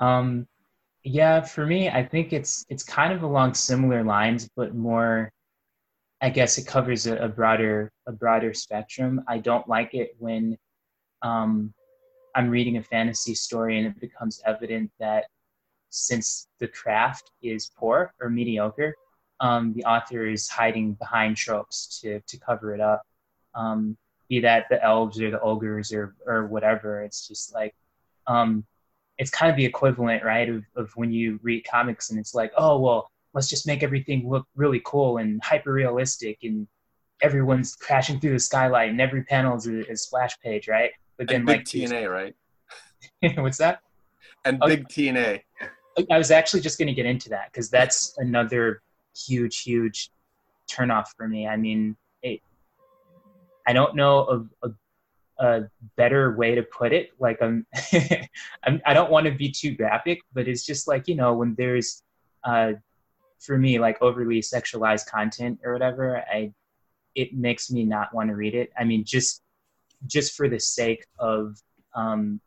Um, yeah, for me, I think it's it's kind of along similar lines, but more. I guess it covers a, a broader a broader spectrum. I don't like it when um, I'm reading a fantasy story and it becomes evident that since the craft is poor or mediocre, um, the author is hiding behind tropes to to cover it up. Um, be that the elves or the ogres or or whatever. It's just like um, it's kind of the equivalent, right, of, of when you read comics and it's like, oh well, let's just make everything look really cool and hyper realistic and everyone's crashing through the skylight and every panel is a, a splash page, right? But then and big like tna right what's that? and Okay. big tna I was actually just going to get into that because that's another huge, huge turnoff for me. I mean, I don't know of a, a better way to put it. Like I'm, I'm I don't want to be too graphic, but it's just like you know when there's, uh, for me like overly sexualized content or whatever, I, it makes me not want to read it. I mean, just, just for the sake of, um,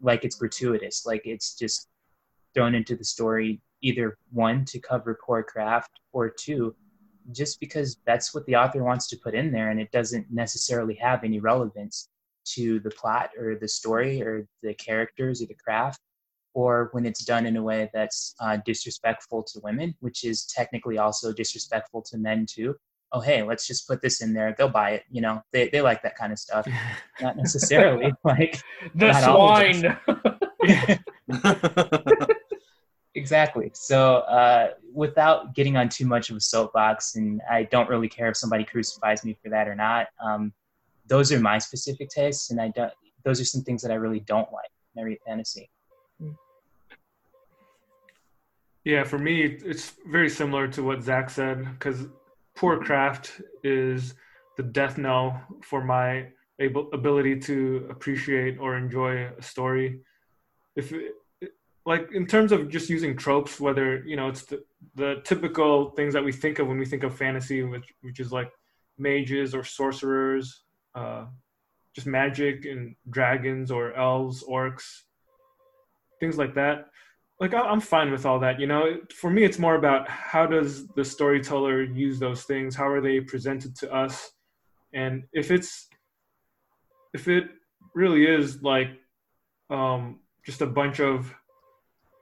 like it's gratuitous, like it's just thrown into the story either one to cover poor craft or two just because that's what the author wants to put in there and it doesn't necessarily have any relevance to the plot or the story or the characters or the craft or when it's done in a way that's uh, disrespectful to women which is technically also disrespectful to men too. Oh hey let's just put this in there. They'll buy it you know? They, they like that kind of stuff. Not necessarily like The swine. Exactly. So, uh, without getting on too much of a soapbox, and I don't really care if somebody crucifies me for that or not. Um, those are my specific tastes, and I don't. Those are some things that I really don't like I read fantasy. Yeah, for me, it's very similar to what Zach said because poor craft is the death knell for my able, ability to appreciate or enjoy a story. If like in terms of just using tropes, whether you know it's the, the typical things that we think of when we think of fantasy, which which is like mages or sorcerers, uh, just magic and dragons or elves, orcs, things like that like I'm fine with all that. You know, for me, it's more about how does the storyteller use those things? How are they presented to us? And if it's if it really is like um, just a bunch of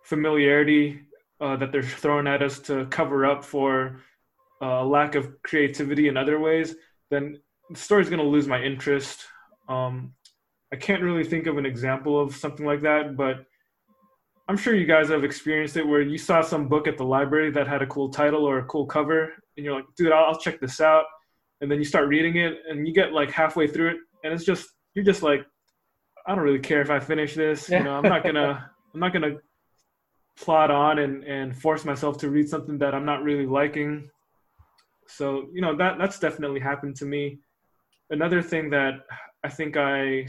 familiarity uh, that they're throwing at us to cover up for uh, lack of creativity in other ways, then the story's going to lose my interest. Um, I can't really think of an example of something like that, but I'm sure you guys have experienced it where you saw some book at the library that had a cool title or a cool cover, and you're like, dude, I'll, I'll check this out. And then you start reading it, and you get like halfway through it, and it's just, you're just like, I don't really care if I finish this. You know, I'm not gonna, I'm not gonna plot on and, and force myself to read something that I'm not really liking. So, you know, that that's definitely happened to me. Another thing that I think I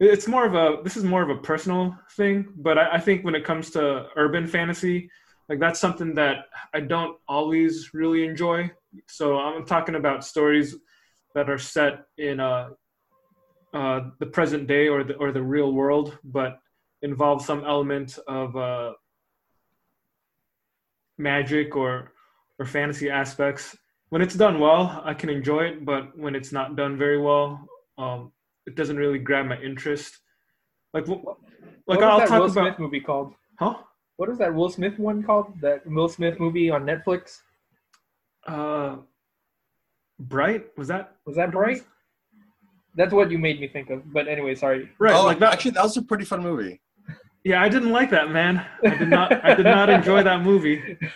it's more of a this is more of a personal thing, but I, I think when it comes to urban fantasy, like that's something that I don't always really enjoy. So I'm talking about stories that are set in uh, uh, the present day or the or the real world, but involve some element of uh, magic or or fantasy aspects. When it's done well, I can enjoy it, but when it's not done very well, um, it doesn't really grab my interest. Like, like what I'll was that talk Will about, Smith movie called? huh? What is that Will Smith one called? That Will Smith movie on Netflix? Uh, Bright was that? Was that Bright? That's what you made me think of. But anyway, sorry. Right, oh, like that. actually, that was a pretty fun movie. Yeah, I didn't like that, man. I did not. I did not enjoy that movie.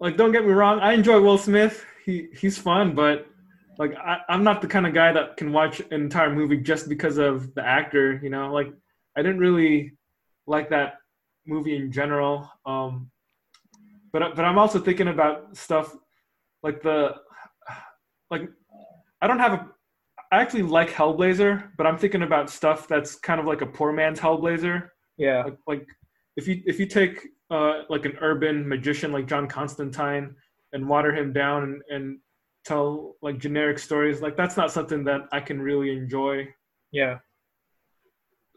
Like, don't get me wrong. I enjoy Will Smith. He he's fun, but like, I, I'm not the kind of guy that can watch an entire movie just because of the actor. You know, like, I didn't really like that movie in general. Um, but but I'm also thinking about stuff like the like. I don't have a. I actually like Hellblazer, but I'm thinking about stuff that's kind of like a poor man's Hellblazer Yeah. like, like if you if you take uh, like an urban magician like John Constantine and water him down and, and tell like generic stories, like that's not something that I can really enjoy. Yeah.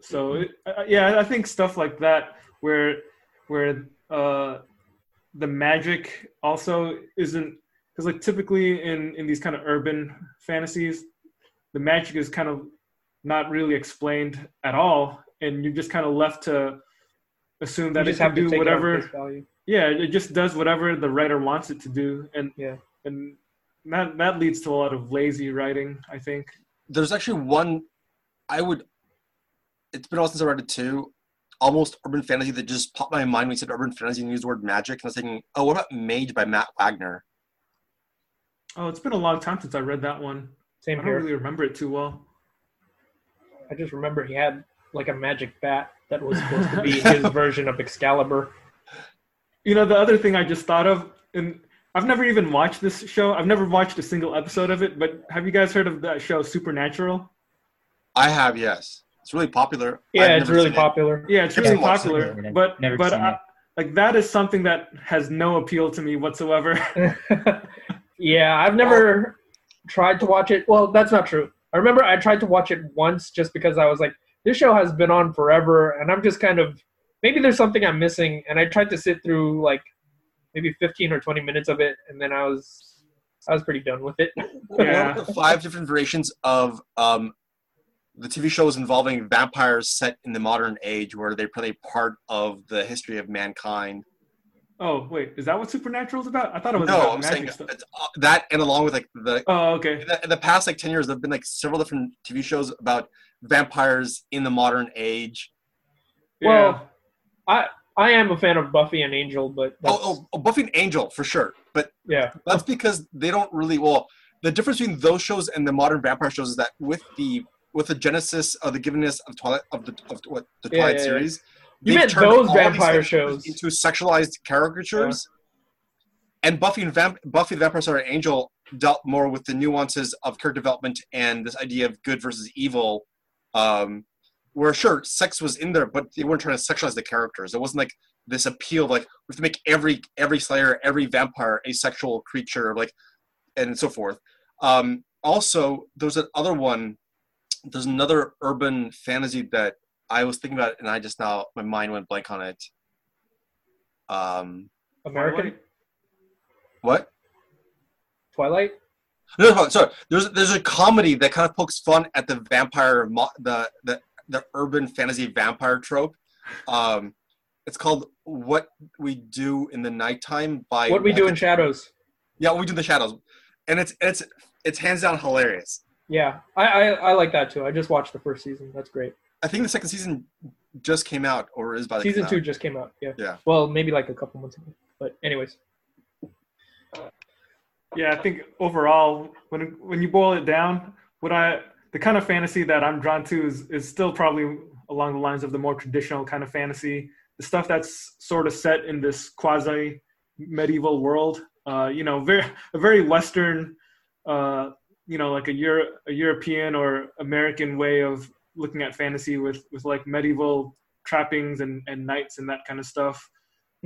So it, uh, yeah, I think stuff like that where where uh, the magic also isn't because like typically in in these kind of urban fantasies, the magic is kind of not really explained at all, and you're just kind of left to assume You that it just can have do take whatever. value. Yeah, it just does whatever the writer wants it to do, and Yeah. and that that leads to a lot of lazy writing. I think. There's actually one I would. It's been a while since I read it too. Almost urban fantasy that just popped my mind when you said urban fantasy and used the word magic. And I was thinking, oh, what about Mage by Matt Wagner? Oh, it's been a long time since I read that one. I don't here. really remember it too well. I just remember he had like a magic bat that was supposed to be his version of Excalibur. You know, the other thing I just thought of, and I've never even watched this show. I've never watched a single episode of it. But have you guys heard of that show Supernatural? I have, yes. It's really popular. Yeah, I've it's really seen it. popular. Yeah, it's really haven't watched it popular. yet. But Never but seen I, like that is something that has no appeal to me whatsoever. yeah, I've never tried to watch it. Well, that's not true. I remember I tried to watch it once just because I was like, this show has been on forever, and I'm just kind of maybe there's something I'm missing. And I tried to sit through like maybe 15 or 20 minutes of it, and then I was I was pretty done with it. Yeah. One of the five different versions of um, the TV shows involving vampires set in the modern age, where they play part of the history of mankind. Oh wait, is that what Supernatural is about? I thought it was No, about I'm magic saying stuff. it's, uh, that, and along with like the Oh, okay. in the, in the past like 10 years there have been like several different tv shows about vampires in the modern age Well, I I am a fan of Buffy and Angel, but that's, oh, oh, oh buffy and angel for sure but yeah, that's because they don't really well the difference between those shows and the modern vampire shows is that with the with the genesis of the givenness of twilight of the of what the twilight yeah, yeah. series You meant those vampire shows. into sexualized caricatures. And buffy and Vamp- buffy the vampire slayer angel dealt more with the nuances of character development and this idea of good versus evil um, where sure sex was in there but they weren't trying to sexualize the characters. It wasn't like this appeal of like we have to make every every slayer every vampire a sexual creature like and so forth. Um, also there's another one there's another urban fantasy that I was thinking about it, and I just now my mind went blank on it. Um, American what? Twilight. No, no, sorry. There's there's a comedy that kind of pokes fun at the vampire, mo- the the the urban fantasy vampire trope. Um, it's called "What We Do in the Nighttime" by What we do in shadows. yeah, What we do in the shadows, and it's it's it's hands down hilarious. Yeah, I, I I like that too. I just watched the first season. That's great. I think the second season just came out, or is by the Season two out. just came out. Yeah. Yeah. Well, maybe like a couple months ago. But anyways, Yeah, I think overall, when when you boil it down, what I the kind of fantasy that I'm drawn to is is still probably along the lines of the more traditional kind of fantasy, the stuff that's sort of set in this quasi medieval world. Uh, you know, very a very Western, uh, you know, like a Euro, a European or American way of looking at fantasy with with like medieval trappings and and knights and that kind of stuff.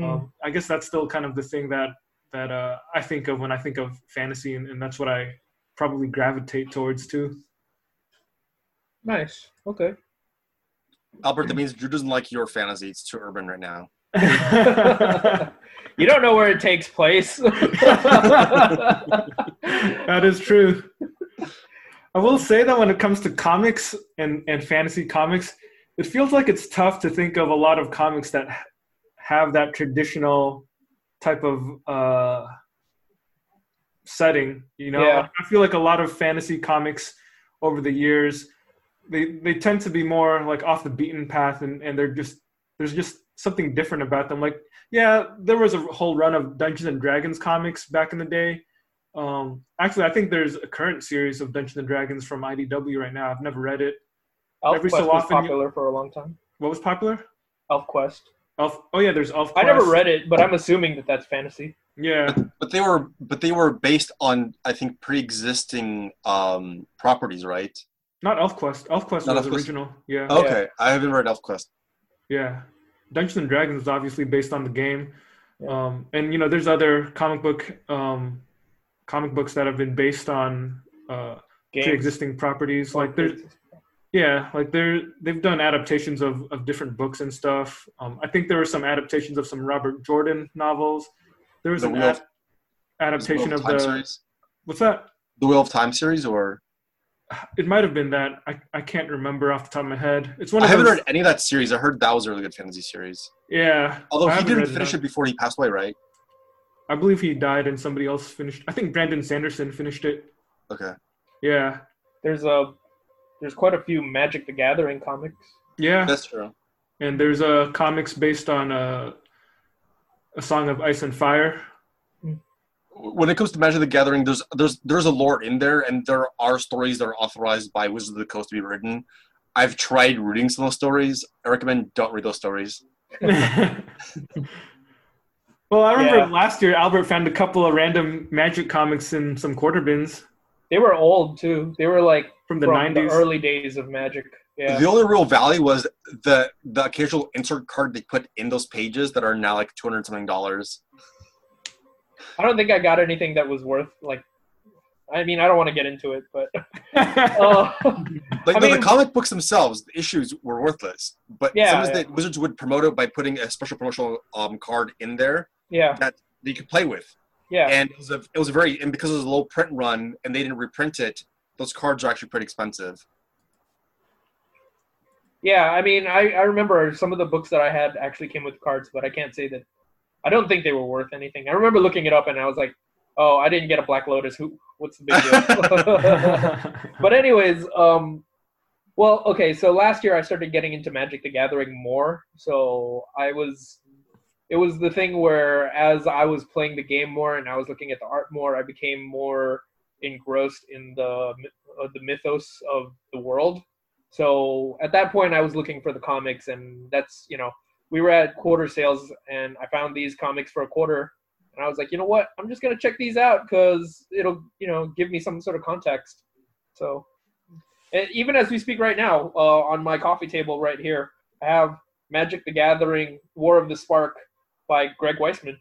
Um, I guess that's still kind of the thing that that uh, I think of when I think of fantasy, and, and that's what I probably gravitate towards too. nice. Okay. Albert, that means Drew doesn't like your fantasy. It's too urban right now. you don't know where it takes place. that is true. I will say that when it comes to comics and, and fantasy comics, it feels like it's tough to think of a lot of comics that have that traditional type of uh, setting. You know, Yeah. I feel like a lot of fantasy comics over the years, they they tend to be more like off the beaten path, and and they're just there's just something different about them. Like, yeah, there was a whole run of Dungeons and Dragons comics back in the day. Um, actually, I think there's a current series of Dungeons and Dragons from IDW right now. I've never read it. Every ElfQuest so was often you- popular for a long time. What was popular? ElfQuest. Elf. Oh yeah, there's Elf. I never read it, but I'm assuming that that's fantasy. Yeah, But they were but they were based on I think pre-existing um, properties, right? not Elf Quest. Elf Quest Not was ElfQuest. Original. Yeah, Okay, I haven't read ElfQuest. yeah. Dungeons and Dragons is obviously based on the game, Yeah. um, and you know there's other comic book um, comic books that have been based on uh, pre-existing properties. Like there's Yeah, like they're they've done adaptations of, of different books and stuff. Um, I think there were some adaptations of some Robert Jordan novels. There was The an Wheel of- ad- adaptation Wheel of the series? what's that? The Wheel of Time series, or It might have been that. I, I can't remember off the top of my head. It's one I haven't those. read any of that series. I heard that was a really good fantasy series. Yeah, Although I he didn't finish none. it before he passed away, right? I believe he died and somebody else finished. I think Brandon Sanderson finished it. Okay. Yeah, There's a there's quite a few Magic the Gathering comics. yeah. That's true. And there's a comics based on a a song of ice and fire. When it comes to Magic the Gathering, there's there's there's a lore in there, and there are stories that are authorized by Wizards of the Coast to be written. I've tried reading some of those stories. I recommend don't read those stories. well, I remember Yeah. last year Albert found a couple of random magic comics in some quarter bins They were old too. They were like from the 90s. early days of Magic. Yeah. The only real value was the the occasional insert card they put in those pages that are now like two hundred something dollars. I don't think I got anything that was worth like. I mean, I don't want to get into it, but uh, Like I no, mean- the comic books themselves, the issues were worthless. But Yeah, sometimes yeah. the Wizards would promote it by putting a special promotional um, card in there yeah, that you could play with. yeah, And it was a it was a very and because it was a low print run and they didn't reprint it, those cards are actually pretty expensive. yeah. I mean, I, I remember some of the books that I had actually came with cards, but I can't say that. I don't think they were worth anything. I remember looking it up and I was like, "Oh, I didn't get a Black Lotus. Who? What's the big deal?" but anyways, um, well, okay. So last year I started getting into Magic the Gathering more. So I was, it was the thing where as I was playing the game more and I was looking at the art more, I became more engrossed in the uh, the mythos of the world. So at that point, I was looking for the comics, and that's you know we were at quarter sales, and I found these comics for a quarter, and I was like, you know what, I'm just gonna check these out because it'll you know give me some sort of context. So even as we speak right now, uh, on my coffee table right here, I have Magic the Gathering: War of the Spark by Greg Weisman.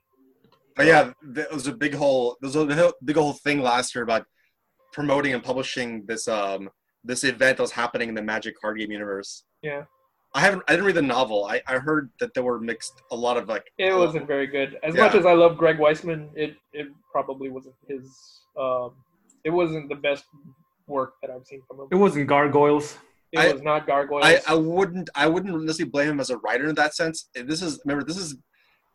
But yeah, there was a big whole there was a big whole thing last year about promoting and publishing this um this event that was happening in the Magic card game universe. Yeah. I haven't. I didn't read the novel. I, I heard that there were mixed a lot of like. It wasn't very good. As Yeah. much as I love Greg Weisman, it it probably wasn't his. Um, it wasn't the best work that I've seen from him. It wasn't gargoyles. It I- was not Gargoyles. I, I wouldn't. I wouldn't necessarily blame him as a writer in that sense. This is remember. This is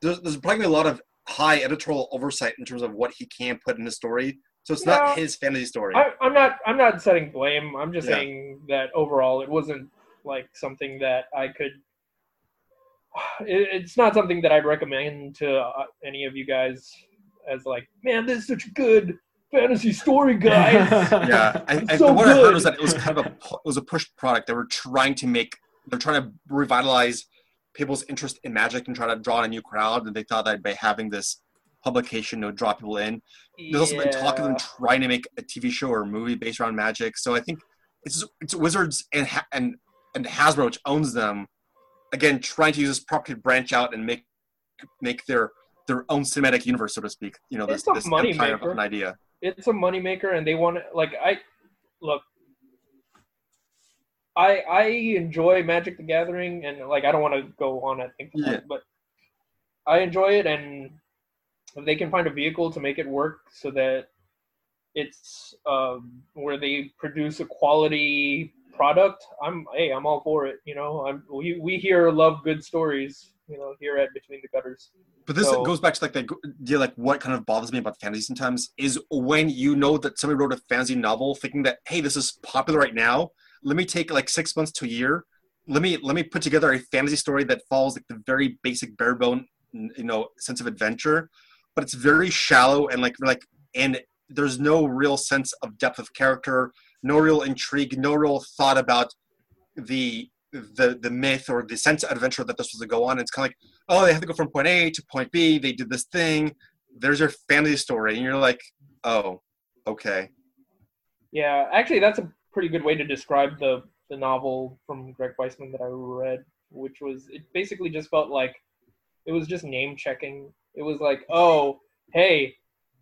there's, there's probably a lot of high editorial oversight in terms of what he can put in his story. So it's Yeah. not his fantasy story. I, I'm not. I'm not setting blame. I'm just Yeah. saying that overall, it wasn't like something that I could. It, it's not something that I'd recommend to uh, any of you guys as like, man, this is such a good fantasy story, guys. yeah, I, I, so what I heard good. was that it was kind of a pu- it was a pushed product. They were trying to make they're trying to revitalize people's interest in magic and try to draw in a new crowd. And they thought that by having this publication would draw people in. There's also been talk of them trying to make a TV show or a movie based around magic. So I think it's it's Wizards and Ha- and and Hasbro, which owns them, again trying to use this property to branch out and make make their their own cinematic universe, so to speak. You know, this It's a this money maker. an idea. it's a moneymaker and they want to like i look i i enjoy magic the gathering and like i don't want to go on i think Yeah. but i enjoy it and if they can find a vehicle to make it work so that it's um, where they produce a quality product i'm hey i'm all for it you know i'm we, we here love good stories you know here at between the gutters But this So- goes back to like the idea, like what kind of bothers me about fantasy sometimes is when you know that somebody wrote a fantasy novel, thinking that hey, this is popular right now. Let me take like six months to a year. Let me let me put together a fantasy story that follows like the very basic bare bone, you know, sense of adventure, but it's very shallow and like like and there's no real sense of depth of character, no real intrigue, no real thought about the the the myth or the sense of adventure that this was to go on. It's kind of like oh, they have to go from point A to point B. They did this thing. There's your fantasy story, and you're like, oh, okay. Yeah, actually, that's a pretty good way to describe the the novel from Greg Weisman that I read, which was it basically just felt like it was just name checking. It was like, oh, hey,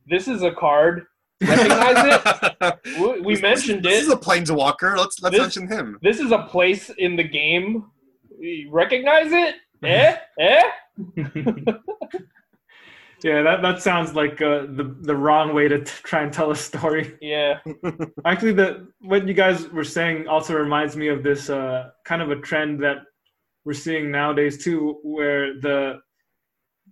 this is a card. Recognize it? We- We This- mentioned this, it. This is a planeswalker. Let's let's This- mention him. This is a place in the game. You Recognize it? Eh? Eh? Yeah, that, that sounds like uh, the the wrong way to t- try and tell a story. Yeah. Actually, the what you guys were saying also reminds me of this uh, kind of a trend that we're seeing nowadays too, where the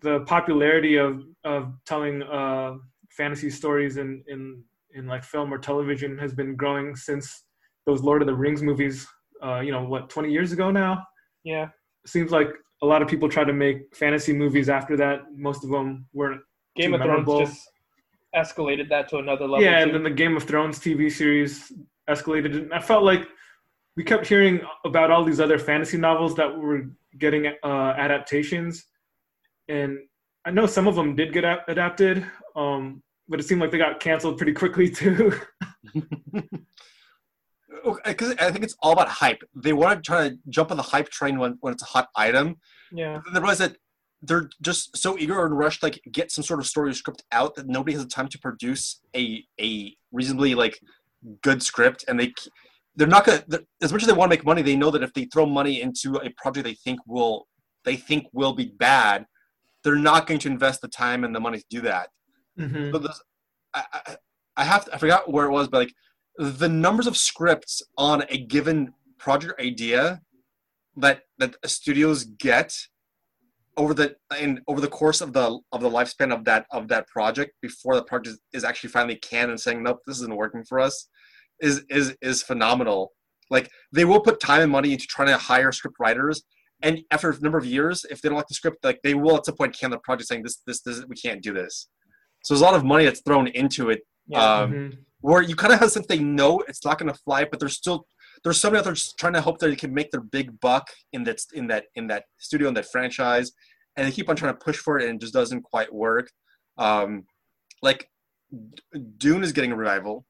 the popularity of of telling uh, fantasy stories in in in like film or television has been growing since those Lord of the Rings movies. Uh, you know, what twenty years ago now. Yeah. Seems like a lot of people try to make fantasy movies after that. Most of them weren't Game Too of Thrones just escalated that to another level. yeah, too. and then the Game of Thrones TV series escalated. And I felt like we kept hearing about all these other fantasy novels that were getting uh, adaptations, and I know some of them did get a- adapted, um, but it seemed like they got canceled pretty quickly too. Because I think it's all about hype. They want to try to jump on the hype train when, when it's a hot item. yeah. Then they realize that they're just so eager and rushed, like get some sort of story or script out that nobody has the time to produce a a reasonably like good script, and they they're not gonna as much as they want to make money. They know that if they throw money into a project they think will they think will be bad, they're not going to invest the time and the money to do that. Mhm. So I, I, I have to, I forgot where it was, but like the numbers of scripts on a given project idea that that studios get over the in over the course of the of the lifespan of that of that project before the project is actually finally canned and saying nope this isn't working for us is is is phenomenal like they will put time and money into trying to hire script writers and after a number of years if they don't like the script like they will at some point can the project saying this this, this we can't do this so there's a lot of money that's thrown into it Yeah. um, Mhm. Where you kind of have a sense they know it's not going to fly, but there's still there's somebody out there just trying to hope that they can make their big buck in that in that in that studio in that franchise, and they keep on trying to push for it, and it just doesn't quite work. Um, like Dune is getting a revival.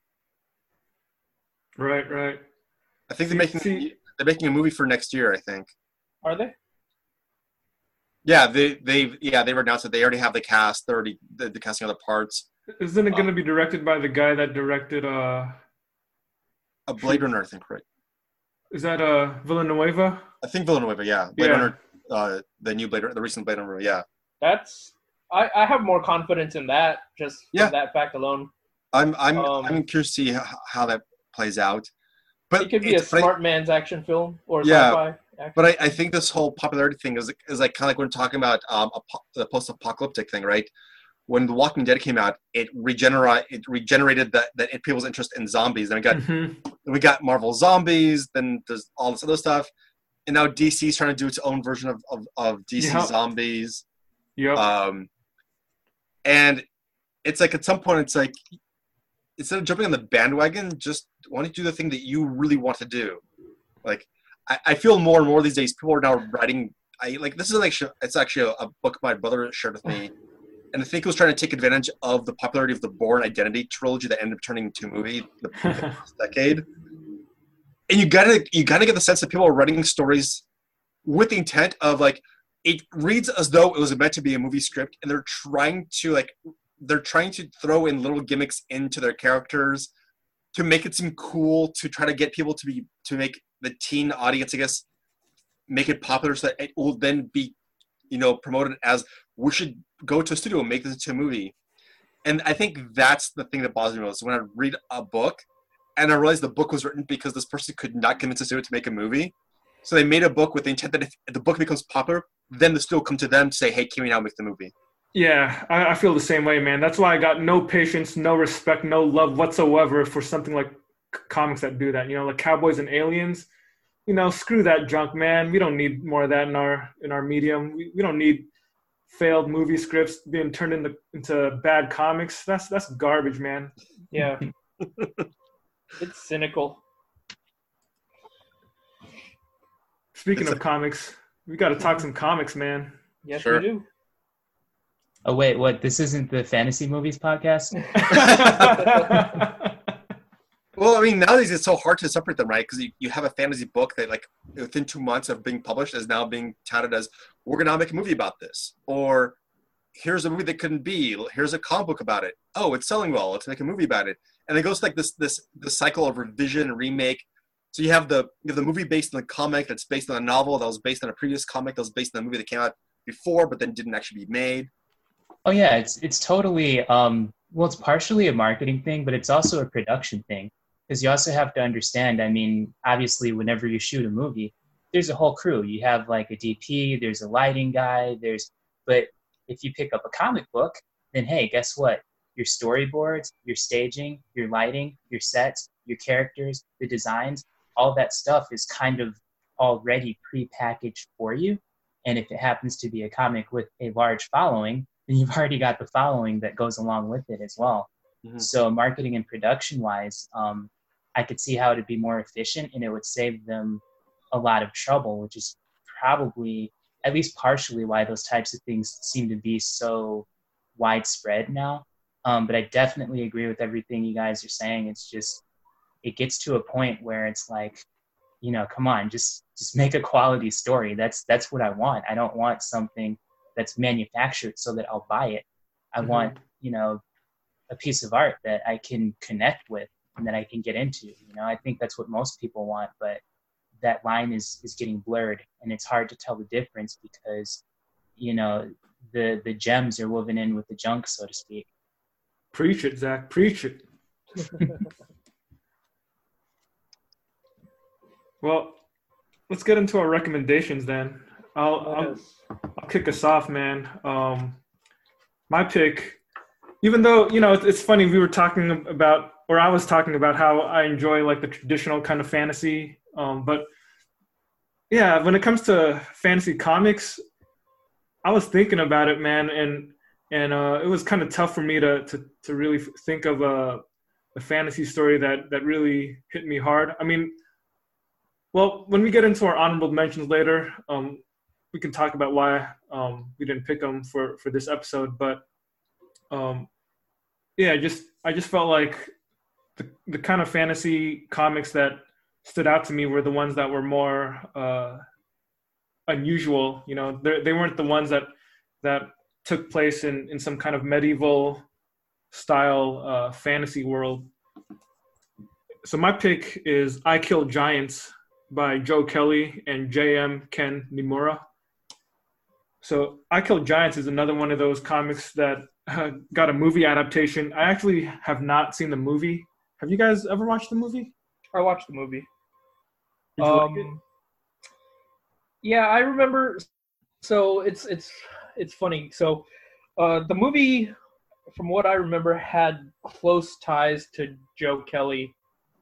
Right, right. I think they're making see- they're making a movie for next year. I think. Are they? Yeah, they they yeah they've announced that they already have the cast. They're already the, the casting other parts. Isn't it going to be directed by the guy that directed? Uh, A Blade Runner, I think, right? Is that uh Villanueva? I think Villanueva, yeah. Blade Yeah. Runner, uh, the new Blade, Runner- the recent Blade Runner, yeah. That's I, I have more confidence in that just for Yeah. that fact alone. I'm I'm Um, I'm curious to see how, how that plays out. But It could be a it's- but I- smart man's action film or Yeah. sci-fi. Action. But I, I think this whole popularity thing is, is like kind of like when we're talking about um, apo- the post-apocalyptic thing, right? When The Walking Dead came out, it regenerate it regenerated that that it, people's interest in zombies. Then we got Mhm. we got Marvel zombies. Then there's all this other stuff, and now DC's trying to do its own version of of, of DC Yeah. zombies. Yep. Um, and it's like at some point, it's like instead of jumping on the bandwagon, just why don't you do the thing that you really want to do? Like, I, I feel more and more these days, people are now writing. I like this is like it's actually a, a book my brother shared with me, and I think he was trying to take advantage of the popularity of the Bourne Identity trilogy that ended up turning into a movie the, the decade. And you gotta you gotta get the sense that people are writing stories with the intent of like it reads as though it was meant to be a movie script and they're trying to like they're trying to throw in little gimmicks into their characters to make it seem cool to try to get people to be to make the teen audience i guess make it popular so that it will then be you know promoted as we should go to a studio and make this into a movie and i think that's the thing that bothers me most when i read a book and i realize the book was written because this person could not convince a studio to make a movie so they made a book with the intent that if the book becomes popular then the studio come to them to say hey can we now make the movie Yeah, I, I feel the same way, man. That's why I got no patience, no respect, no love whatsoever for something like comics that do that. You know, like Cowboys and Aliens. You know, screw that junk, man. We don't need more of that in our in our medium. We, we don't need failed movie scripts being turned into into bad comics. That's that's garbage, man. Yeah. it's cynical. Speaking It's of comics, we got to talk some comics, man. Yes, Sure. we do. Oh wait, what? This isn't the fantasy movies podcast. Well, I mean, nowadays it's so hard to separate them, right? Because you, you have a fantasy book that, like, within two months of being published, is now being touted as, we're going to make a movie about this. Or, here's a movie that couldn't be. Here's a comic book about it. Oh, it's selling well. Let's make a movie about it. And it goes like this this this cycle of revision and remake. So you have the you have the movie based on the comic that's based on a novel that was based on a previous comic that was based on a movie that came out before, but then didn't actually be made. Oh yeah, it's it's totally um well it's partially a marketing thing, but it's also a production thing. Because you also have to understand, I mean, obviously whenever you shoot a movie, there's a whole crew. You have like a DP, there's a lighting guy, there's but if you pick up a comic book, then hey, guess what? Your storyboards, your staging, your lighting, your sets, your characters, the designs, all that stuff is kind of already pre-packaged for you. And if it happens to be a comic with a large following, then you've already got the following that goes along with it as well. Mhm. So marketing and production wise, um, I could see how it'd be more efficient and it would save them a lot of trouble, which is probably at least partially why those types of things seem to be so widespread now. Um, but I definitely agree with everything you guys are saying. It's just it gets to a point where it's like, you know, come on, just just make a quality story. That's that's what I want. I don't want something that's manufactured so that I'll buy it. I Mhm. want, you know, a piece of art that I can connect with and that I can get into. You know, I think that's what most people want, but that line is is getting blurred and it's hard to tell the difference because, you know, the the gems are woven in with the junk, so to speak. Preach it, Zach. Preach it. well, let's get into our recommendations then. I'll, I'll, I'll kick us off, man. Um, my pick, even though you know it's, it's funny, we were talking about, or I was talking about how I enjoy like the traditional kind of fantasy, um, but yeah, when it comes to fantasy comics, I was thinking about it, man, and and uh, it was kind of tough for me to to to really think of a a fantasy story that that really hit me hard. I mean, well, when we get into our honorable mentions later, um, we can talk about why um, we didn't pick them for for this episode. But um, yeah, just I just felt like the the kind of fantasy comics that stood out to me were the ones that were more uh, unusual. You know, they weren't the ones that that took place in in some kind of medieval style uh, fantasy world. So my pick is I Kill Giants by Joe Kelly and J.M. Ken Niimura. So I Kill Giants is another one of those comics that uh, got a movie adaptation. I actually have not seen the movie. Have you guys ever watched the movie? I watched the movie. You like? Um, yeah, I remember. So it's it's it's funny. So uh, the movie, from what I remember, had close ties to Joe Kelly.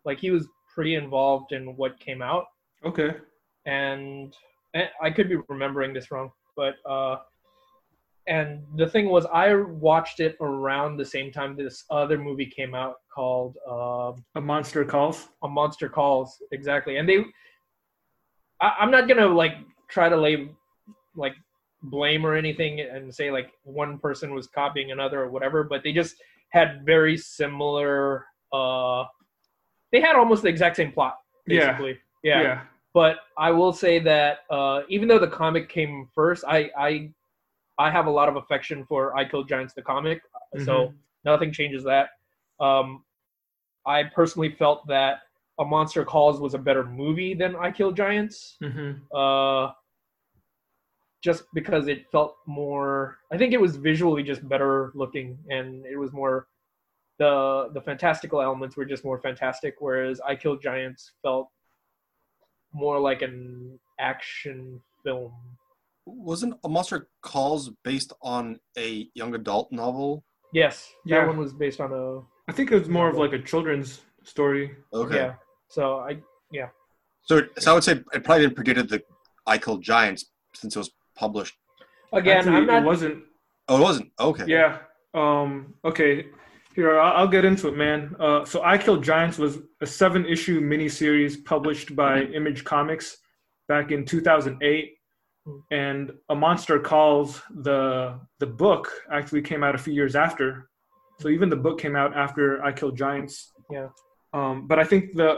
Like he was pretty involved in what came out, Okay. and, and I could be remembering this wrong, but uh, and the thing was, I watched it around the same time this other movie came out called. um A Monster Calls. a monster calls exactly and they I, i'm not gonna like try to lay like blame or anything and say like one person was copying another or whatever but they just had very similar uh they had almost the exact same plot Yeah. basically yeah, but i will say that uh even though the comic came first i i i have a lot of affection for i killed giants the comic so Mhm. nothing changes that. Um i personally felt that a monster calls was a better movie than i kill giants. Hmm uh just because it felt more i think it was visually just better looking and it was more the the fantastical elements were just more fantastic whereas i kill giants felt more like an action film Wasn't A Monster Calls based on a young adult novel? yes Yeah. that one was based on a I think it was more of like a children's story. Okay. yeah so i So, so I would say it probably didn't predate the I Killed Giants since it was published. again Actually, i'm not It wasn't. Oh, it wasn't. Okay. Yeah. Um. Okay. Here, I'll, I'll get into it, man. Uh, so, I Kill Giants was a seven-issue miniseries published by Image Comics back in 2008, and A Monster Calls the the book actually came out a few years after. So even the book came out after I killed Giants. Yeah. Um, but I think the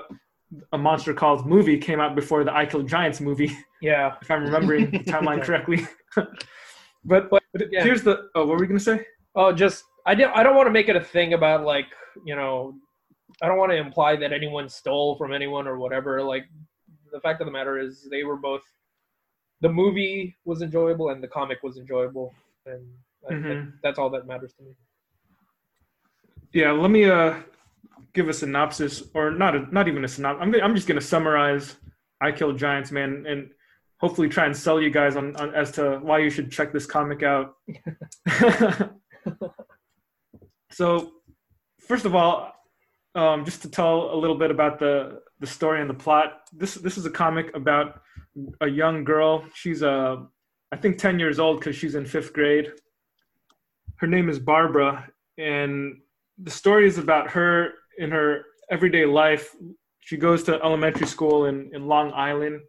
A Monster Calls movie came out before the I killed Giants movie, yeah if I'm remembering the timeline correctly. but, But, but yeah. here's the. Oh, what were we gonna say? Oh, just I did. I don't want to make it a thing about like you know, I don't want to imply that anyone stole from anyone or whatever. Like the fact of the matter is, they were both. The movie was enjoyable and the comic was enjoyable, and I- Mhm. that's all that matters to me. Yeah, let me uh give a synopsis, or not a, not even a synopsis. I'm gonna, I'm just gonna summarize I Kill Giants, man, and hopefully try and sell you guys on, on as to why you should check this comic out. so, first of all, um, just to tell a little bit about the the story and the plot. This this is a comic about a young girl. She's a, I think 10 years old because she's in fifth grade. Her name is Barbara, and the story is about her in her everyday life. She goes to elementary school in, in Long Island,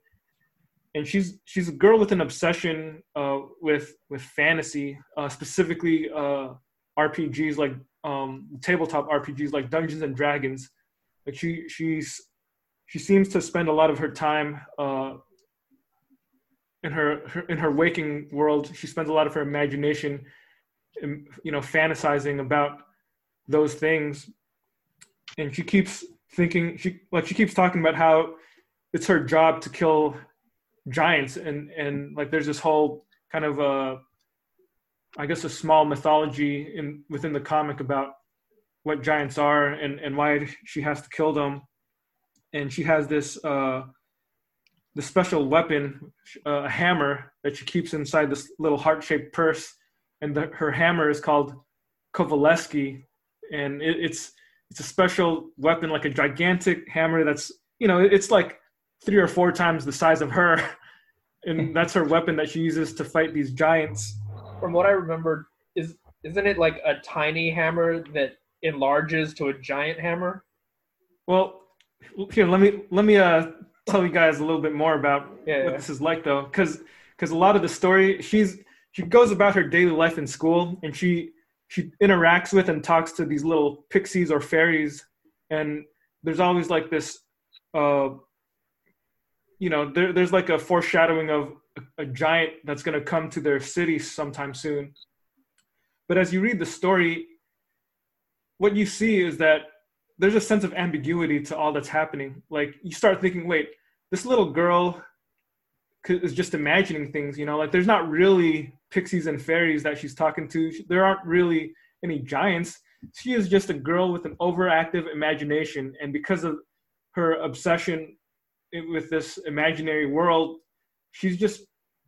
and she's she's a girl with an obsession uh, with with fantasy, uh, specifically uh, RPGs like um, tabletop RPGs like Dungeons and Dragons. Like she she's she seems to spend a lot of her time uh, in her, her in her waking world. She spends a lot of her imagination, you know, fantasizing about those things and she keeps thinking she like she keeps talking about how it's her job to kill giants and and like there's this whole kind of uh i guess a small mythology in within the comic about what giants are and and why she has to kill them and she has this uh the special weapon uh, a hammer that she keeps inside this little heart-shaped purse and the, her hammer is called Coveleski and it, it's it's a special weapon, like a gigantic hammer that's you know it's like three or four times the size of her, and that's her weapon that she uses to fight these giants. From what I remember, is isn't it like a tiny hammer that enlarges to a giant hammer? Well, here let me let me uh tell you guys a little bit more about Yeah, what yeah. this is like though, because because a lot of the story she's she goes about her daily life in school and she she interacts with and talks to these little pixies or fairies and there's always like this uh you know there, there's like a foreshadowing of a, a giant that's going to come to their city sometime soon but as you read the story what you see is that there's a sense of ambiguity to all that's happening like you start thinking wait this little girl is just imagining things, you know, like there's not really pixies and fairies that she's talking to. There aren't really any giants. She is just a girl with an overactive imagination. And because of her obsession with this imaginary world, she's just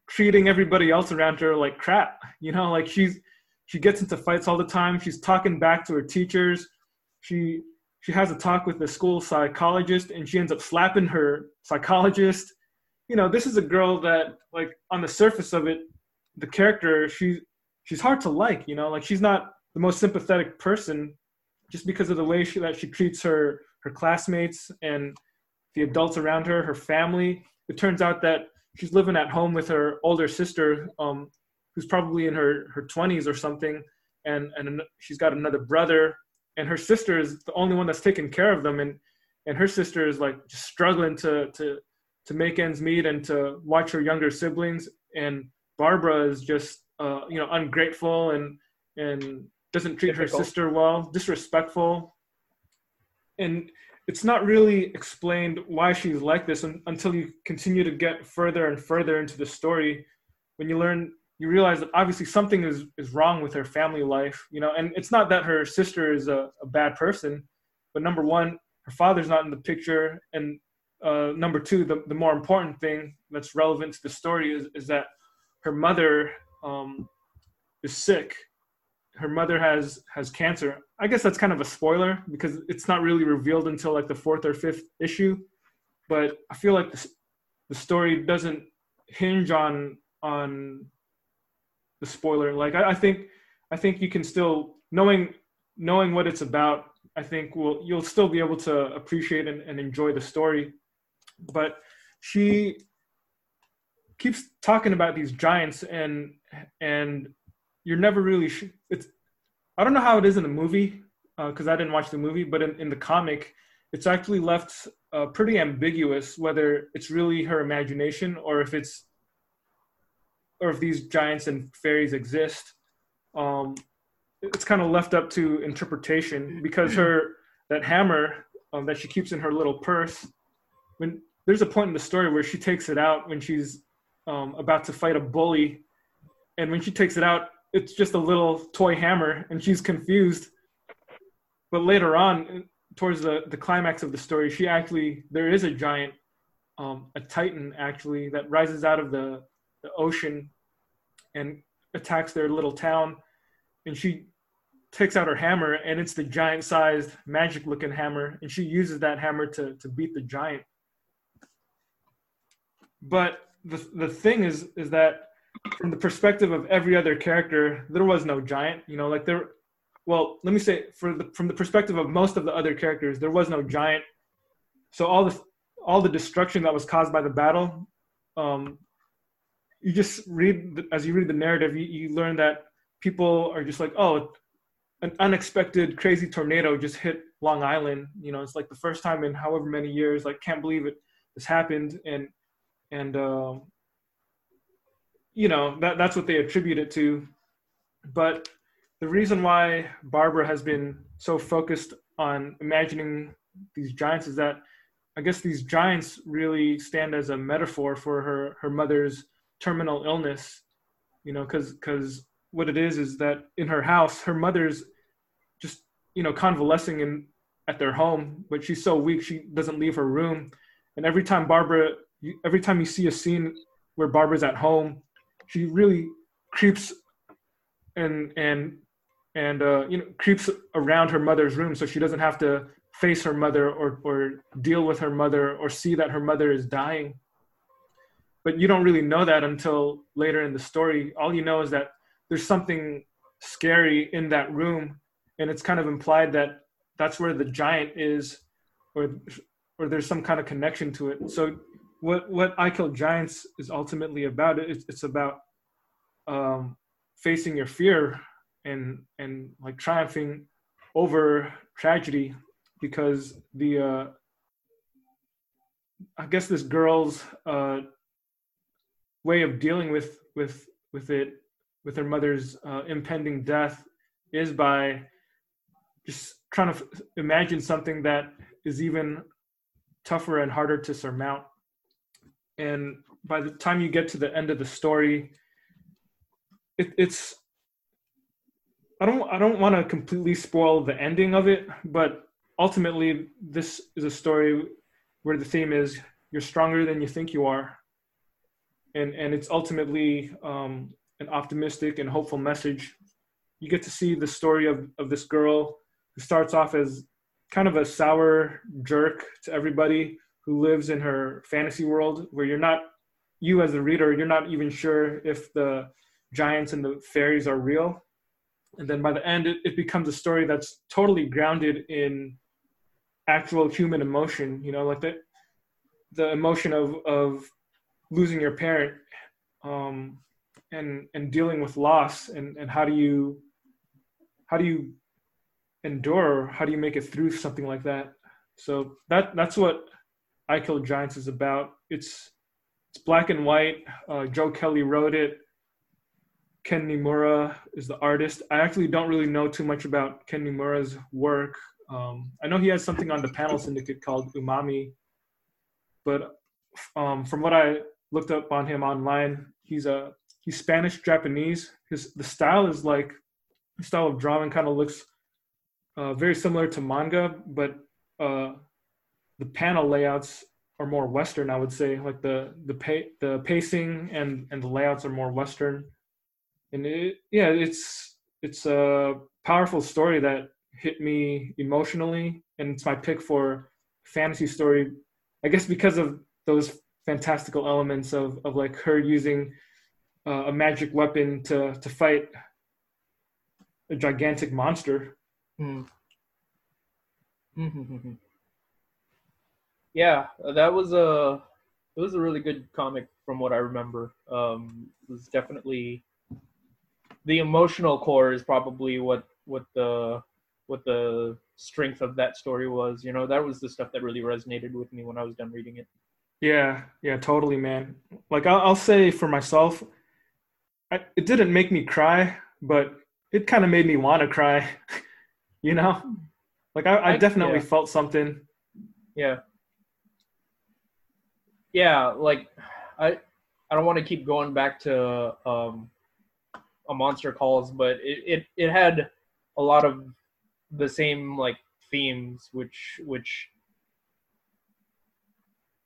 treating everybody else around her like crap. You know, like she's she gets into fights all the time. She's talking back to her teachers. She she has a talk with the school psychologist and she ends up slapping her psychologist. You know, this is a girl that like on the surface of it, the character, she she's hard to like, you know, like she's not the most sympathetic person just because of the way she, that she treats her her classmates and the adults around her, her family. It turns out that she's living at home with her older sister, um, who's probably in her her 20s or something, and and she's got another brother, and her sister is the only one that's taking care of them, and and her sister is like just struggling to to to make ends meet and to watch her younger siblings, and Barbara is just uh, you know ungrateful and and doesn't treat Difficult. her sister well, disrespectful, and it's not really explained why she's like this until you continue to get further and further into the story. When you learn, you realize that obviously something is, is wrong with her family life, you know, and it's not that her sister is a, a bad person, but number one, her father's not in the picture. And uh, number two, the, the more important thing that's relevant to the story is, is that her mother um, is sick her mother has has cancer. I guess that's kind of a spoiler because it's not really revealed until like the fourth or fifth issue. But I feel like the, the story doesn't hinge on on the spoiler. Like I, I think I think you can still knowing knowing what it's about. I think will you'll still be able to appreciate and, and enjoy the story. But she keeps talking about these giants and and you're never really sh- it's I don't know how it is in the movie because uh, I didn't watch the movie, but in, in the comic, it's actually left uh, pretty ambiguous whether it's really her imagination or if it's or if these giants and fairies exist. Um, it's kind of left up to interpretation because her that hammer um, that she keeps in her little purse when there's a point in the story where she takes it out when she's um, about to fight a bully and when she takes it out it's just a little toy hammer and she's confused but later on towards the, the climax of the story she actually there is a giant um, a titan actually that rises out of the, the ocean and attacks their little town and she takes out her hammer and it's the giant sized magic looking hammer and she uses that hammer to, to beat the giant but the, the thing is is that from the perspective of every other character, there was no giant. You know, like there. Well, let me say, for the, from the perspective of most of the other characters, there was no giant. So all the all the destruction that was caused by the battle, um, you just read as you read the narrative, you, you learn that people are just like, oh, an unexpected crazy tornado just hit Long Island. You know, it's like the first time in however many years. Like, can't believe it. This happened, and and um, you know that that's what they attribute it to but the reason why barbara has been so focused on imagining these giants is that i guess these giants really stand as a metaphor for her her mother's terminal illness you know because because what it is is that in her house her mother's just you know convalescing in at their home but she's so weak she doesn't leave her room. And every time barbara every time you see a scene where barbara's at home she really creeps and and and uh, you know creeps around her mother's room so she doesn't have to face her mother or or deal with her mother or see that her mother is dying but you don't really know that until later in the story all you know is that there's something scary in that room and it's kind of implied that that's where the giant is or or there's some kind of connection to it so what what I Kill Giants is ultimately about. It's, it's about um, facing your fear and and like triumphing over tragedy because the uh, I guess this girl's uh, way of dealing with with with it with her mother's uh, impending death is by just trying to f- imagine something that is even tougher and harder to surmount. And by the time you get to the end of the story, it, it's I don't I don't want to completely spoil the ending of it, but ultimately this is a story where the theme is you're stronger than you think you are, and and it's ultimately um, an optimistic and hopeful message. You get to see the story of of this girl who starts off as kind of a sour jerk to everybody who lives in her fantasy world where you're not you as a reader you're not even sure if the giants and the fairies are real and then by the end it, it becomes a story that's totally grounded in actual human emotion you know like the the emotion of of losing your parent um and and dealing with loss and and how do you how do you endure how do you make it through something like that? So that that's what i kill giants is about. It's it's black and white. Uh, joe kelly wrote it. Ken niimura is the artist. I actually don't really know too much about ken niimura's work. Um, i know he has something on the panel syndicate called umami but um, from what i looked up on him online he's a he's spanish japanese his the style is like the style of drawing kind of looks uh, very similar to manga, but uh, the panel layouts are more Western. I would say, like the the pa- the pacing and and the layouts are more Western. And it, yeah, it's it's a powerful story that hit me emotionally, and it's my pick for fantasy story. I guess because of those fantastical elements of of like her using uh, a magic weapon to to fight a gigantic monster Mm. yeah, that was a it was a really good comic from what I remember. Um, it was definitely the emotional core is probably what what the what the strength of that story was. You know, that was the stuff that really resonated with me when I was done reading it. Yeah, yeah, totally, man. Like I'll, I'll say for myself, I, it didn't make me cry, but it kind of made me want to cry. you know, like I, I definitely yeah. felt something. Yeah. Yeah, like I I don't want to keep going back to um a monster calls, but it, it, it had a lot of the same like themes which which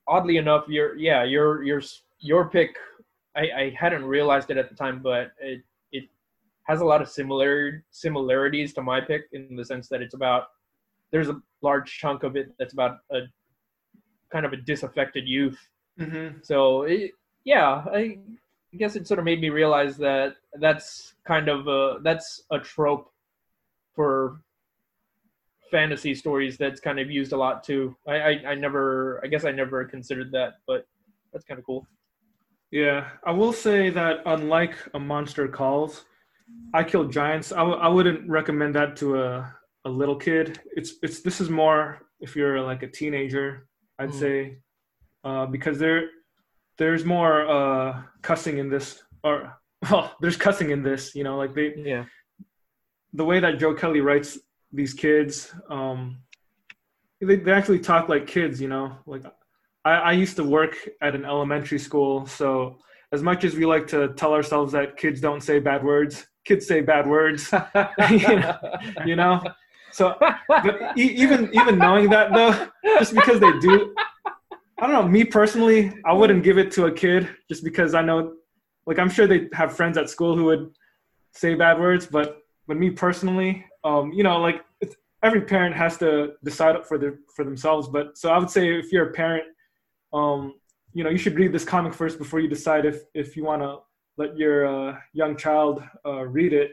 oddly enough your yeah your your your pick I, I hadn't realized it at the time but it it has a lot of similar similarities to my pick in the sense that it's about there's a large chunk of it that's about a kind of a disaffected youth Mm-hmm. so it, yeah I guess it sort of made me realize that that's kind of a that's a trope for fantasy stories that's kind of used a lot too I, I i never i guess i never considered that but that's kind of cool Yeah, I will say that unlike a monster calls, I kill giants. I w- I wouldn't recommend that to a, a little kid. It's it's this is more if you're like a teenager, I'd Mm. say, uh, because there there's more uh, cussing in this, or well, there's cussing in this. You know, like they yeah the way that Joe Kelly writes these kids, um, they, they actually talk like kids, you know. Like I, I used to work at an elementary school, so as much as we like to tell ourselves that kids don't say bad words, kids say bad words, you know. So, but e- even even knowing that though, just because they do, I don't know. Me personally, I wouldn't give it to a kid just because I know, like I'm sure they have friends at school who would say bad words, but but me personally, um, you know, like every parent has to decide for their for themselves. But so I would say if you're a parent, um, you know, you should read this comic first before you decide if if you want to let your uh, young child uh, read it.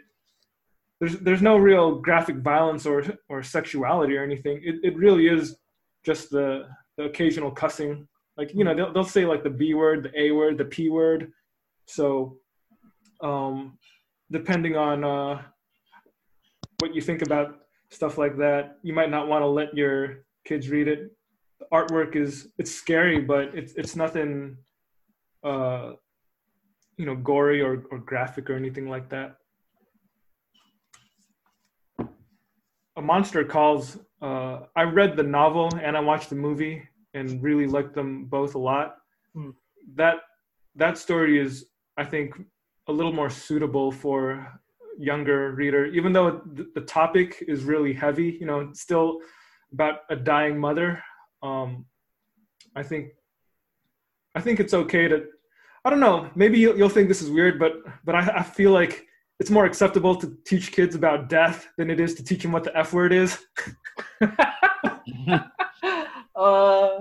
There's there's no real graphic violence or or sexuality or anything. It it really is just the the occasional cussing. Like you know they'll they'll say like the B word, the A word, the P word. So, um, depending on uh, what you think about stuff like that, you might not want to let your kids read it. The artwork is it's scary, but it's it's nothing, uh, you know, gory or, or graphic or anything like that. A Monster Calls. Uh, I read the novel and I watched the movie and really liked them both a lot. Hmm. that that story is I think a little more suitable for younger reader, even though the topic is really heavy. You know, still about a dying mother. Um, I think I think it's okay to. I don't know. Maybe you'll, you'll think this is weird, but but I, I feel like it's more acceptable to teach kids about death than it is to teach them what the F word is. uh,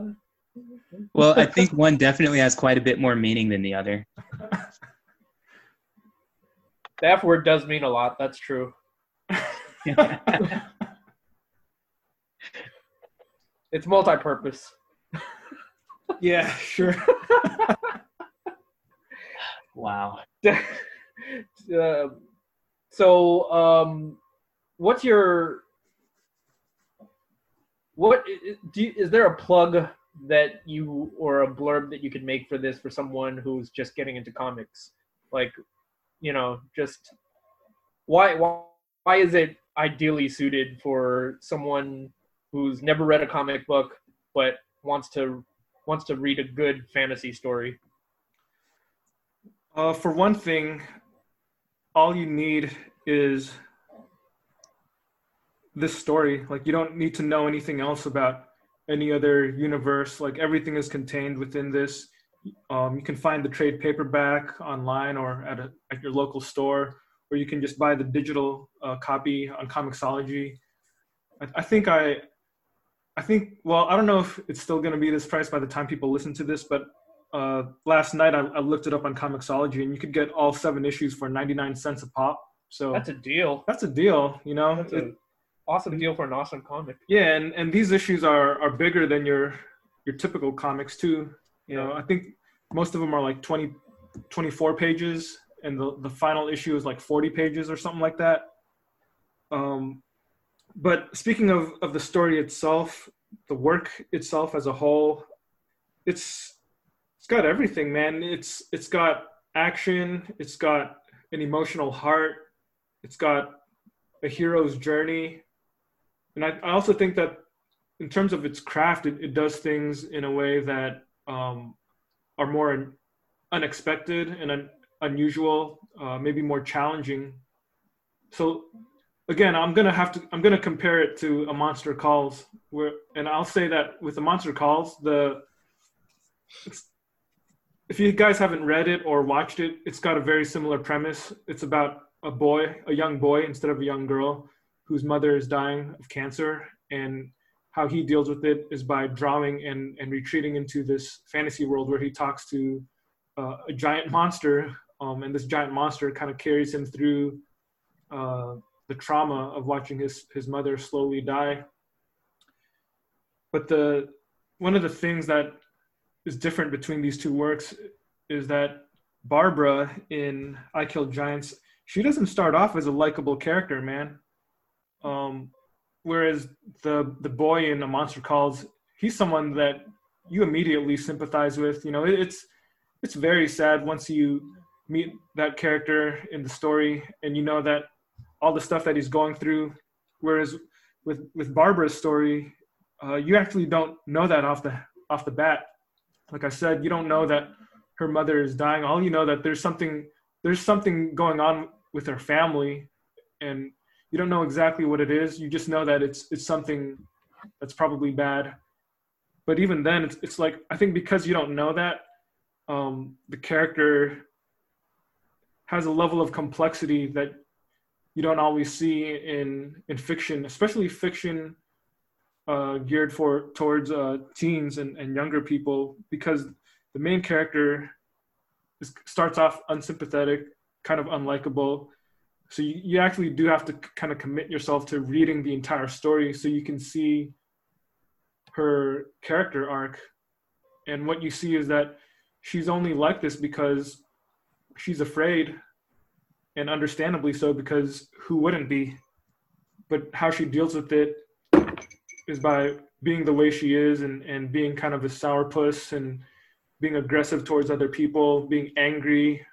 well, I think one definitely has quite a bit more meaning than the other. The F word does mean a lot. That's true. it's multi-purpose. yeah, sure. wow. uh, so, um, what's your what do you, is there a plug that you or a blurb that you could make for this for someone who's just getting into comics? Like, you know, just why why why is it ideally suited for someone who's never read a comic book but wants to wants to read a good fantasy story? Uh, for one thing, all you need is this story. Like you don't need to know anything else about any other universe. Like everything is contained within this. Um, you can find the trade paperback online or at, a, at your local store, or you can just buy the digital uh, copy on Comixology. I, I think I, I think well, I don't know if it's still going to be this price by the time people listen to this, but uh, last night I, I, looked it up on Comixology, and you could get all seven issues for 99 cents a pop. So that's a deal. That's a deal, you know. That's an awesome deal for an awesome comic. Yeah, and, and these issues are are bigger than your your typical comics too. You know, I think most of them are like 20, 24 pages, and the, the final issue is like 40 pages or something like that. Um, but speaking of, of the story itself, the work itself as a whole, it's it's got everything, man. It's it's got action, it's got an emotional heart, it's got a hero's journey, and I, I also think that in terms of its craft, it, it does things in a way that um, are more unexpected and un- unusual, uh, maybe more challenging. So again, I'm gonna have to I'm gonna compare it to a Monster Calls, where and I'll say that with the Monster Calls, the if you guys haven't read it or watched it, it's got a very similar premise. It's about a boy, a young boy instead of a young girl, whose mother is dying of cancer, and how he deals with it is by drawing and, and retreating into this fantasy world where he talks to uh, a giant monster, um, and this giant monster kind of carries him through uh, the trauma of watching his his mother slowly die. But the one of the things that is different between these two works is that Barbara in I Killed Giants, she doesn't start off as a likable character, man. Um, whereas the the boy in the Monster Calls, he's someone that you immediately sympathize with. You know, it's it's very sad once you meet that character in the story and you know that all the stuff that he's going through. Whereas with with Barbara's story, uh, you actually don't know that off the off the bat. Like I said, you don't know that her mother is dying. All you know that there's something there's something going on with her family, and you don't know exactly what it is. You just know that it's it's something that's probably bad. But even then, it's it's like I think because you don't know that, um, the character has a level of complexity that you don't always see in in fiction, especially fiction uh, geared for towards uh, teens and, and younger people, because the main character is, starts off unsympathetic, kind of unlikable. So you, you actually do have to kind of commit yourself to reading the entire story so you can see her character arc. And what you see is that she's only like this because she's afraid and understandably so because who wouldn't be but how she deals with it is by being the way she is and, and being kind of a sourpuss and being aggressive towards other people being angry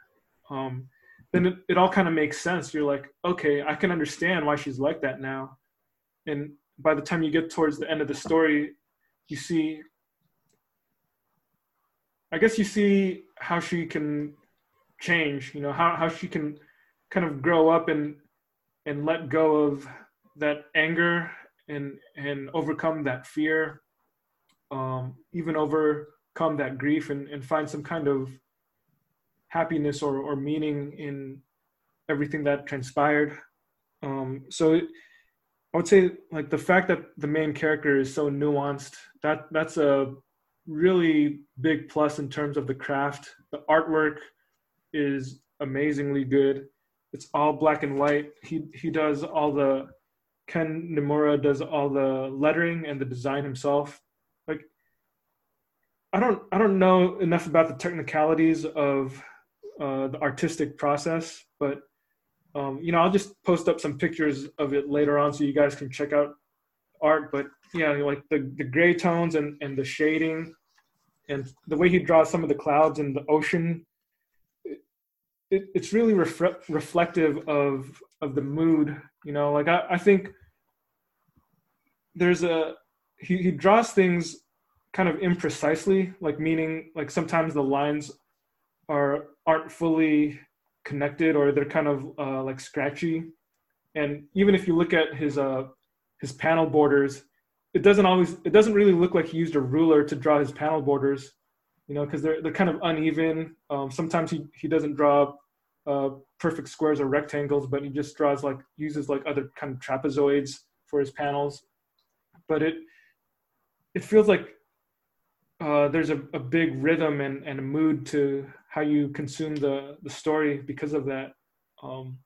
um, then it, it all kind of makes sense you're like okay i can understand why she's like that now and by the time you get towards the end of the story you see I guess you see how she can change. You know how how she can kind of grow up and and let go of that anger and and overcome that fear, um, even overcome that grief and, and find some kind of happiness or, or meaning in everything that transpired. Um, so I would say like the fact that the main character is so nuanced that that's a really big plus in terms of the craft. The artwork is amazingly good. It's all black and white. He he does all the Ken Niimura does all the lettering and the design himself. Like I don't I don't know enough about the technicalities of uh, the artistic process, but um, you know I'll just post up some pictures of it later on so you guys can check out art. But yeah, like the the gray tones and and the shading and the way he draws some of the clouds and the ocean. It, it's really refre- reflective of of the mood you know like i, I think there's a he, he draws things kind of imprecisely like meaning like sometimes the lines are aren't fully connected or they're kind of uh, like scratchy. And even if you look at his uh his panel borders it doesn't always it doesn't really look like he used a ruler to draw his panel borders you know because they're they're kind of uneven. Um, sometimes he he doesn't draw uh, perfect squares or rectangles but he just draws like uses like other kind of trapezoids for his panels. But it it feels like uh, there's a, a big rhythm and, and a mood to how you consume the the story because of that. Um,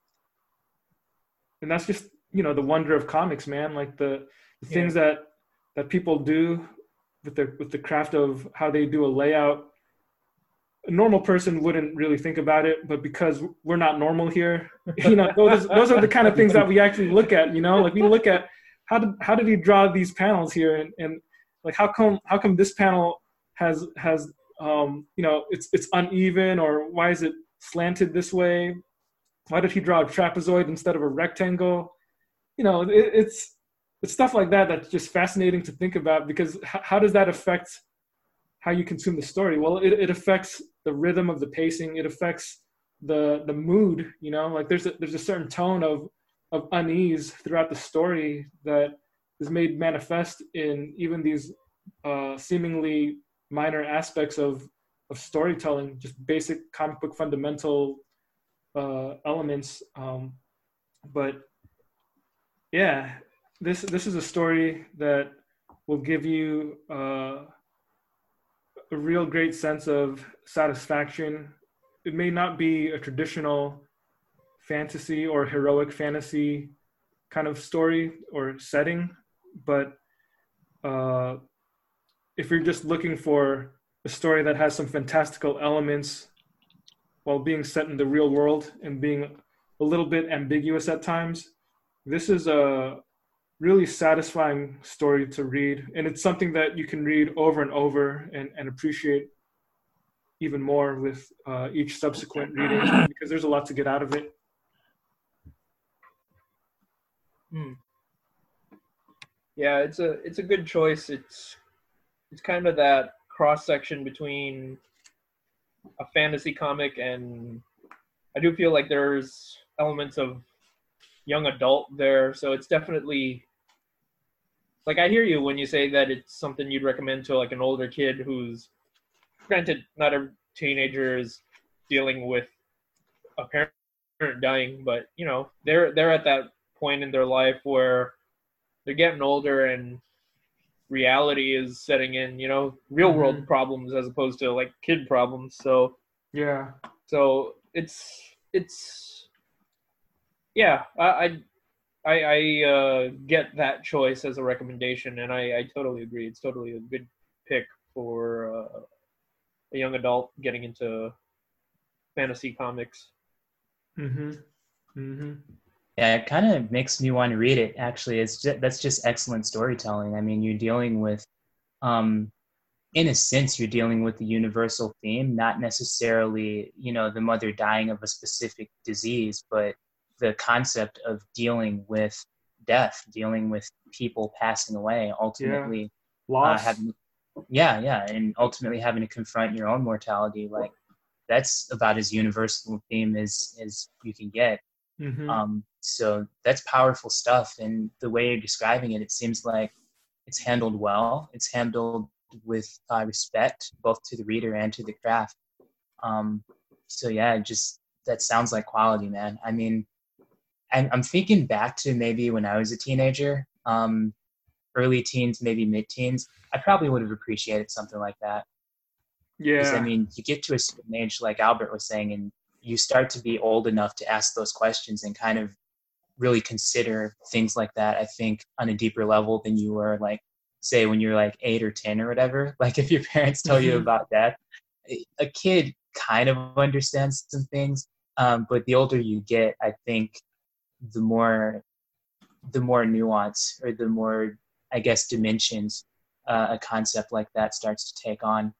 and that's just you know the wonder of comics man. Like the, the yeah. things that that people do with the with the craft of how they do a layout. A normal person wouldn't really think about it but because we're not normal here you know those, those are the kind of things that we actually look at you know? Like we look at how did how did he draw these panels here? And, and like how come how come this panel has has um, you know it's it's uneven or why is it slanted this way? Why did he draw a trapezoid instead of a rectangle? You know it, it's it's stuff like that that's just fascinating to think about because h- how does that affect how you consume the story? Well it, it affects the rhythm of the pacing. It affects the the mood you know? Like there's a there's a certain tone of of unease throughout the story that is made manifest in even these uh, seemingly minor aspects of of storytelling, just basic comic book fundamental uh, elements. Um, but yeah, this this is a story that will give you uh, a real great sense of satisfaction. It may not be a traditional fantasy or heroic fantasy kind of story or setting, but uh, if you're just looking for a story that has some fantastical elements while being set in the real world and being a little bit ambiguous at times, this is a really satisfying story to read. And it's something that you can read over and over and, and appreciate even more with uh, each subsequent reading because there's a lot to get out of it. Hmm. Yeah, it's a it's a good choice. It's it's kind of that cross section between a fantasy comic and I do feel like there's elements of young adult there, so it's definitely like I hear you when you say that it's something you'd recommend to like an older kid who's granted not a teenager is dealing with a parent dying, but you know, they're they're at that point in their life where they're getting older and reality is setting in, you know, real world mm-hmm. problems as opposed to like kid problems. So yeah. So it's it's yeah, I I I uh, get that choice as a recommendation, and I, I totally agree. It's totally a good pick for uh, a young adult getting into fantasy comics. mm-hmm Mhm yeah, it kind of makes me want to read it. Actually, it's just, that's just excellent storytelling. I mean, you're dealing with, um, in a sense, you're dealing with the universal theme, not necessarily, you know, the mother dying of a specific disease, but the concept of dealing with death, dealing with people passing away, ultimately yeah. loss. Uh, having yeah, yeah, and ultimately having to confront your own mortality, like that's about as universal a theme as as you can get. Mhm. Um, so that's powerful stuff, and the way you're describing it, it seems like it's handled well. It's handled with uh, respect, both to the reader and to the craft. Um, so yeah, just that sounds like quality, man. I mean, I'm, I'm thinking back to maybe when I was a teenager, um, early teens, maybe mid-teens. I probably would have appreciated something like that. Yeah. I mean, you get to a certain age, like Albert was saying, and you start to be old enough to ask those questions and kind of really consider things like that. I think on a deeper level than you were like, say, when you're like eight or ten or whatever. Like if your parents tell you Mhm. about death, a- a kid kind of understands some things, um, but the older you get, I think the more the more nuance or the more I guess dimensions uh, a concept like that starts to take on.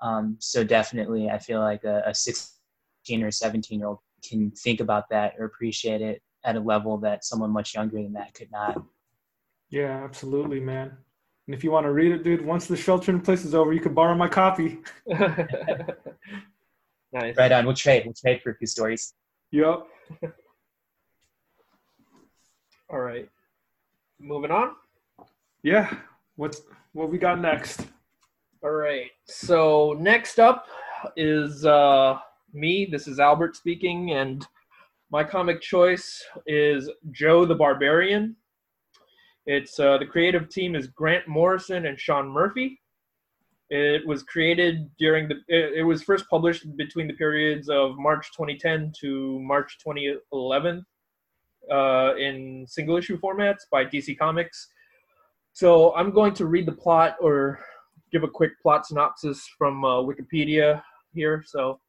Um, so definitely, I feel like a, a 16 or 17 year old can think about that or appreciate it at a level that someone much younger than that could not. Yeah, absolutely, man. And if you want to read it, dude, once the shelter in place is over, you can borrow my copy. nice. Right on. We'll trade. We'll trade for a few stories. Yep. All right. Moving on. Yeah. What's what we got next? All right. So next up is uh, me. This is Albert speaking, and my comic choice is Joe the Barbarian. It's uh, the creative team is Grant Morrison and Sean Murphy. It was created during the. It, it was first published between the periods of March 2010 to March 2011 uh, in single issue formats by DC Comics. So I'm going to read the plot or give a quick plot synopsis from uh, Wikipedia here. So,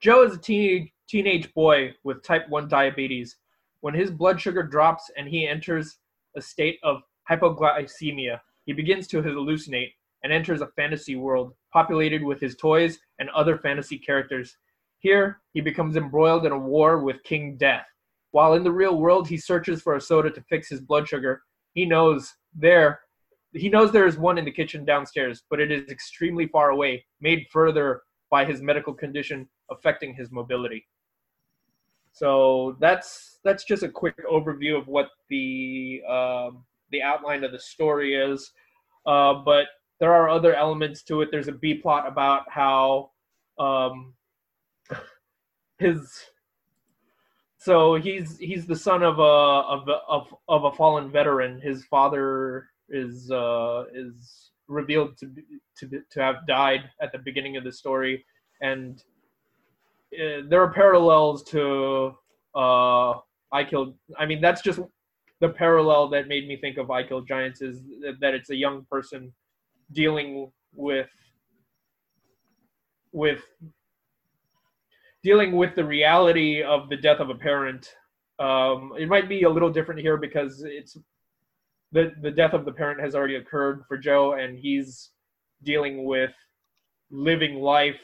Joe is a teenage teenage boy with type 1 diabetes. When his blood sugar drops and he enters a state of hypoglycemia, he begins to hallucinate and enters a fantasy world populated with his toys and other fantasy characters. Here, he becomes embroiled in a war with King Death. While in the real world, he searches for a soda to fix his blood sugar. He knows there he knows there is one in the kitchen downstairs, but it is extremely far away, made further by his medical condition affecting his mobility. So that's that's just a quick overview of what the um, the outline of the story is. Uh, but there are other elements to it. There's a B plot about how um, his so he's he's the son of a of of, of a fallen veteran. His father is uh, is revealed to to to have died at the beginning of the story, and uh, there are parallels to uh, I killed. I mean, that's just the parallel that made me think of I Killed Giants is that it's a young person dealing with with dealing with the reality of the death of a parent. Um, it might be a little different here because it's the the death of the parent has already occurred for Joe, and he's dealing with living life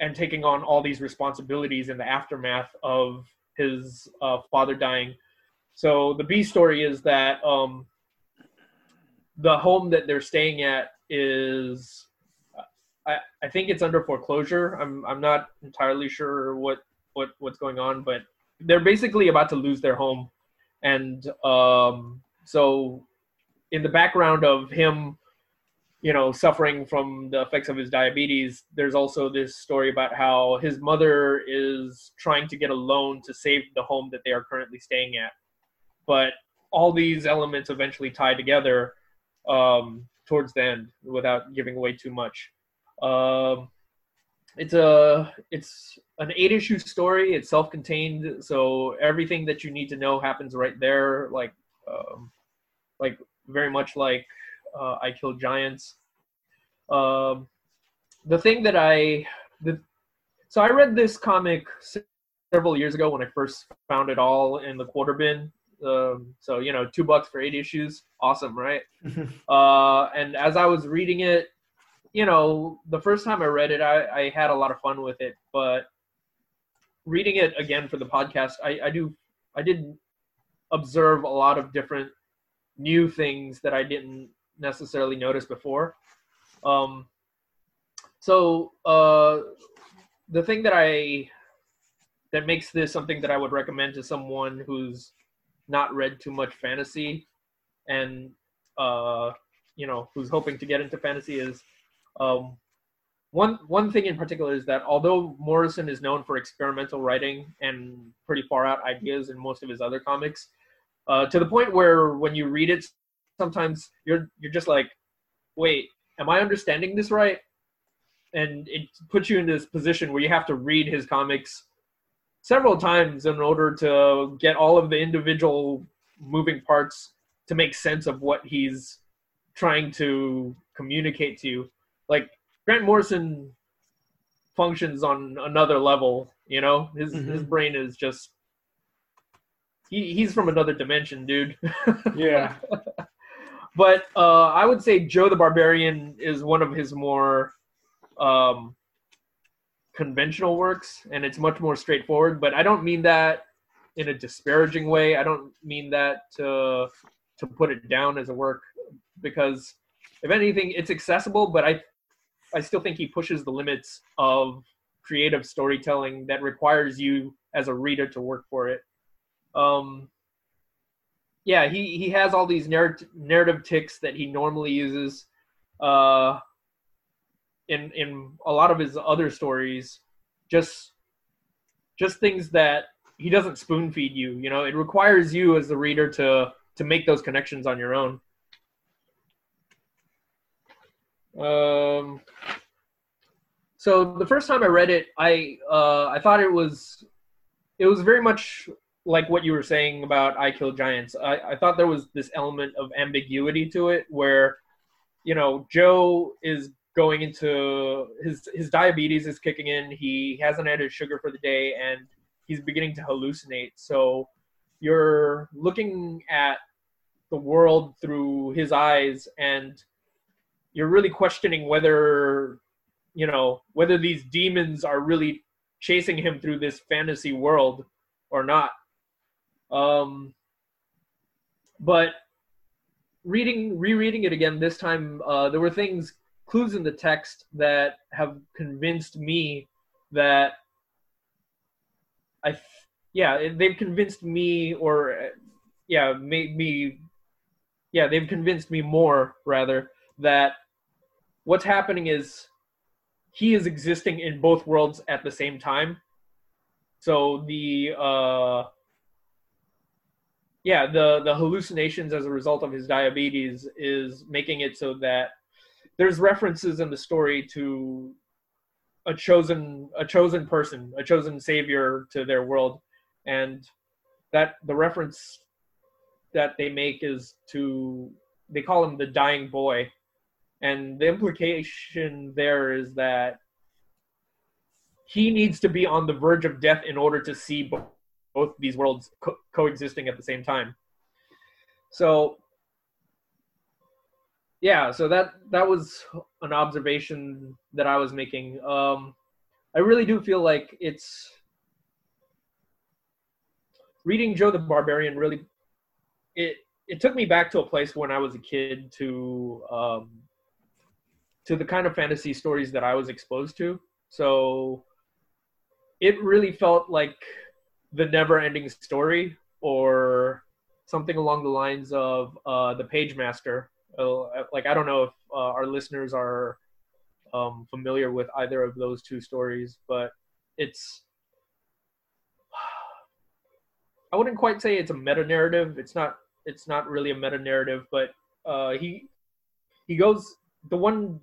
and taking on all these responsibilities in the aftermath of his uh, father dying. So the B story is that um, the home that they're staying at is, I, think it's under foreclosure. I'm I'm not entirely sure what what what's going on, but they're basically about to lose their home, and um, so in the background of him you know suffering from the effects of his diabetes there's also this story about how his mother is trying to get a loan to save the home that they are currently staying at. But all these elements eventually tie together um, towards the end without giving away too much. Um, it's a it's an eight issue story. It's self-contained. So everything that you need to know happens right there. Like um, like very much like uh, I Kill Giants. Um, the thing that I the so I read this comic several years ago when I first found it all in the quarter bin. Um, so you know, two bucks for eight issues, awesome, right? uh, and as I was reading it, you know, the first time I read it, I, I had a lot of fun with it. But reading it again for the podcast, I, I do I did observe a lot of different new things that I didn't necessarily notice before. Um, so uh, the thing that I that makes this something that I would recommend to someone who's not read too much fantasy and uh, you know who's hoping to get into fantasy is um, one one thing in particular is that although Morrison is known for experimental writing and pretty far out ideas in most of his other comics, uh, to the point where when you read it, sometimes you're you're just like, wait, am I understanding this right? And it puts you in this position where you have to read his comics several times in order to get all of the individual moving parts to make sense of what he's trying to communicate to you. Like Grant Morrison functions on another level, you know? His Mhm. his brain is just he, he's from another dimension, dude. Yeah. But uh, I would say Joe the Barbarian is one of his more um, conventional works, and it's much more straightforward. But I don't mean that in a disparaging way. I don't mean that to to put it down as a work, because if anything, it's accessible. But I I still think he pushes the limits of creative storytelling that requires you as a reader to work for it. Um, yeah, he he has all these narrative narrative ticks that he normally uses uh, in in a lot of his other stories. Just just things that he doesn't spoon feed you. You know, it requires you as the reader to to make those connections on your own. Um, so the first time I read it, I uh, I thought it was it was very much like what you were saying about I Kill Giants. I, I thought there was this element of ambiguity to it where, you know, Joe is going into his his diabetes is kicking in. He hasn't had his sugar for the day and he's beginning to hallucinate. So you're looking at the world through his eyes and you're really questioning whether you know whether these demons are really chasing him through this fantasy world or not um, but reading, rereading it again this time, uh, there were things, clues in the text that have convinced me that I, yeah, they've convinced me, or yeah, made me, yeah, they've convinced me more rather that what's happening is he is existing in both worlds at the same time. So the uh, yeah the the hallucinations as a result of his diabetes is making it so that there's references in the story to a chosen a chosen person a chosen savior to their world. And that the reference that they make is to they call him the dying boy. And the implication there is that he needs to be on the verge of death in order to see both these worlds co- coexisting at the same time. So yeah, so that that was an observation that I was making. Um, I really do feel like it's reading Joe the Barbarian. Really, it it took me back to a place when I was a kid to um, to the kind of fantasy stories that I was exposed to. So it really felt like the never ending story or something along the lines of uh, the Pagemaster. Uh, like i don't know if uh, our listeners are um, familiar with either of those two stories but it's i wouldn't quite say it's a meta narrative it's not it's not really a meta narrative but uh, he he goes the one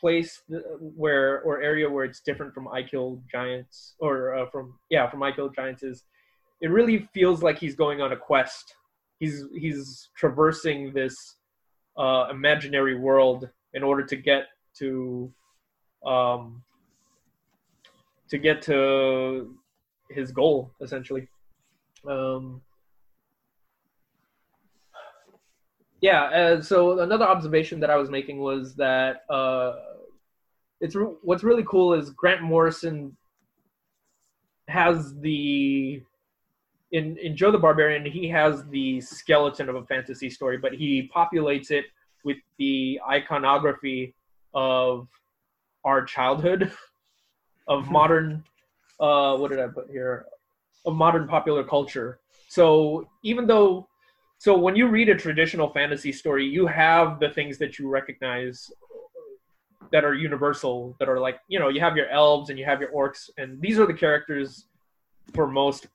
place where or area where it's different from I Kill Giants or uh, from yeah from I Kill Giants is it really feels like he's going on a quest. He's he's traversing this uh, imaginary world in order to get to um, to get to his goal essentially. Um, yeah. Uh, so another observation that I was making was that uh, it's re- what's really cool is Grant Morrison has the in in Joe the Barbarian he has the skeleton of a fantasy story, but he populates it with the iconography of our childhood, of modern, uh, what did I put here? Of modern popular culture. So even though, so when you read a traditional fantasy story, you have the things that you recognize that are universal, that are like, you know, you have your elves and you have your orcs, and these are the characters for most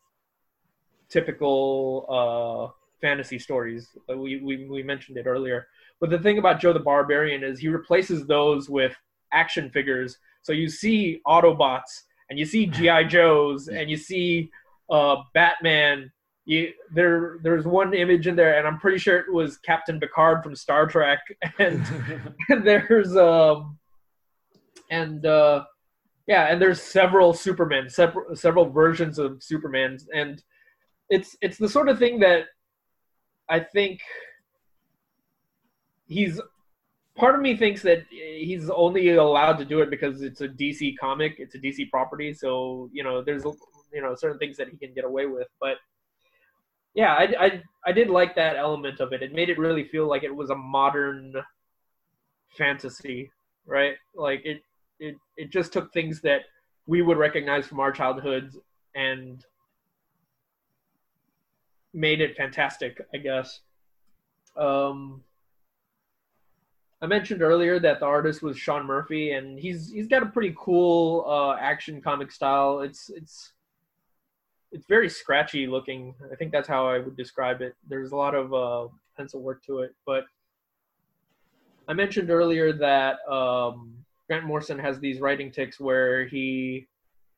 typical uh, fantasy stories. We, we, we mentioned it earlier. But the thing about Joe the Barbarian is he replaces those with action figures. So you see Autobots and you see GI Joes and you see uh, Batman. You, there there's one image in there, and I'm pretty sure it was Captain Picard from Star Trek. And, and there's um and uh, yeah, and there's several Supermen, several several versions of Superman, and it's it's the sort of thing that I think he's part of me thinks that he's only allowed to do it because it's a DC comic, it's a DC property, so you know there's you know certain things that he can get away with, but yeah, I, I, I did like that element of it. It made it really feel like it was a modern fantasy, right? Like it it it just took things that we would recognize from our childhoods and made it fantastic, I guess. Um, I mentioned earlier that the artist was Sean Murphy, and he's he's got a pretty cool uh, action comic style. It's it's it's very scratchy looking. I think that's how I would describe it. There's a lot of uh, pencil work to it, but I mentioned earlier that um, Grant Morrison has these writing ticks where he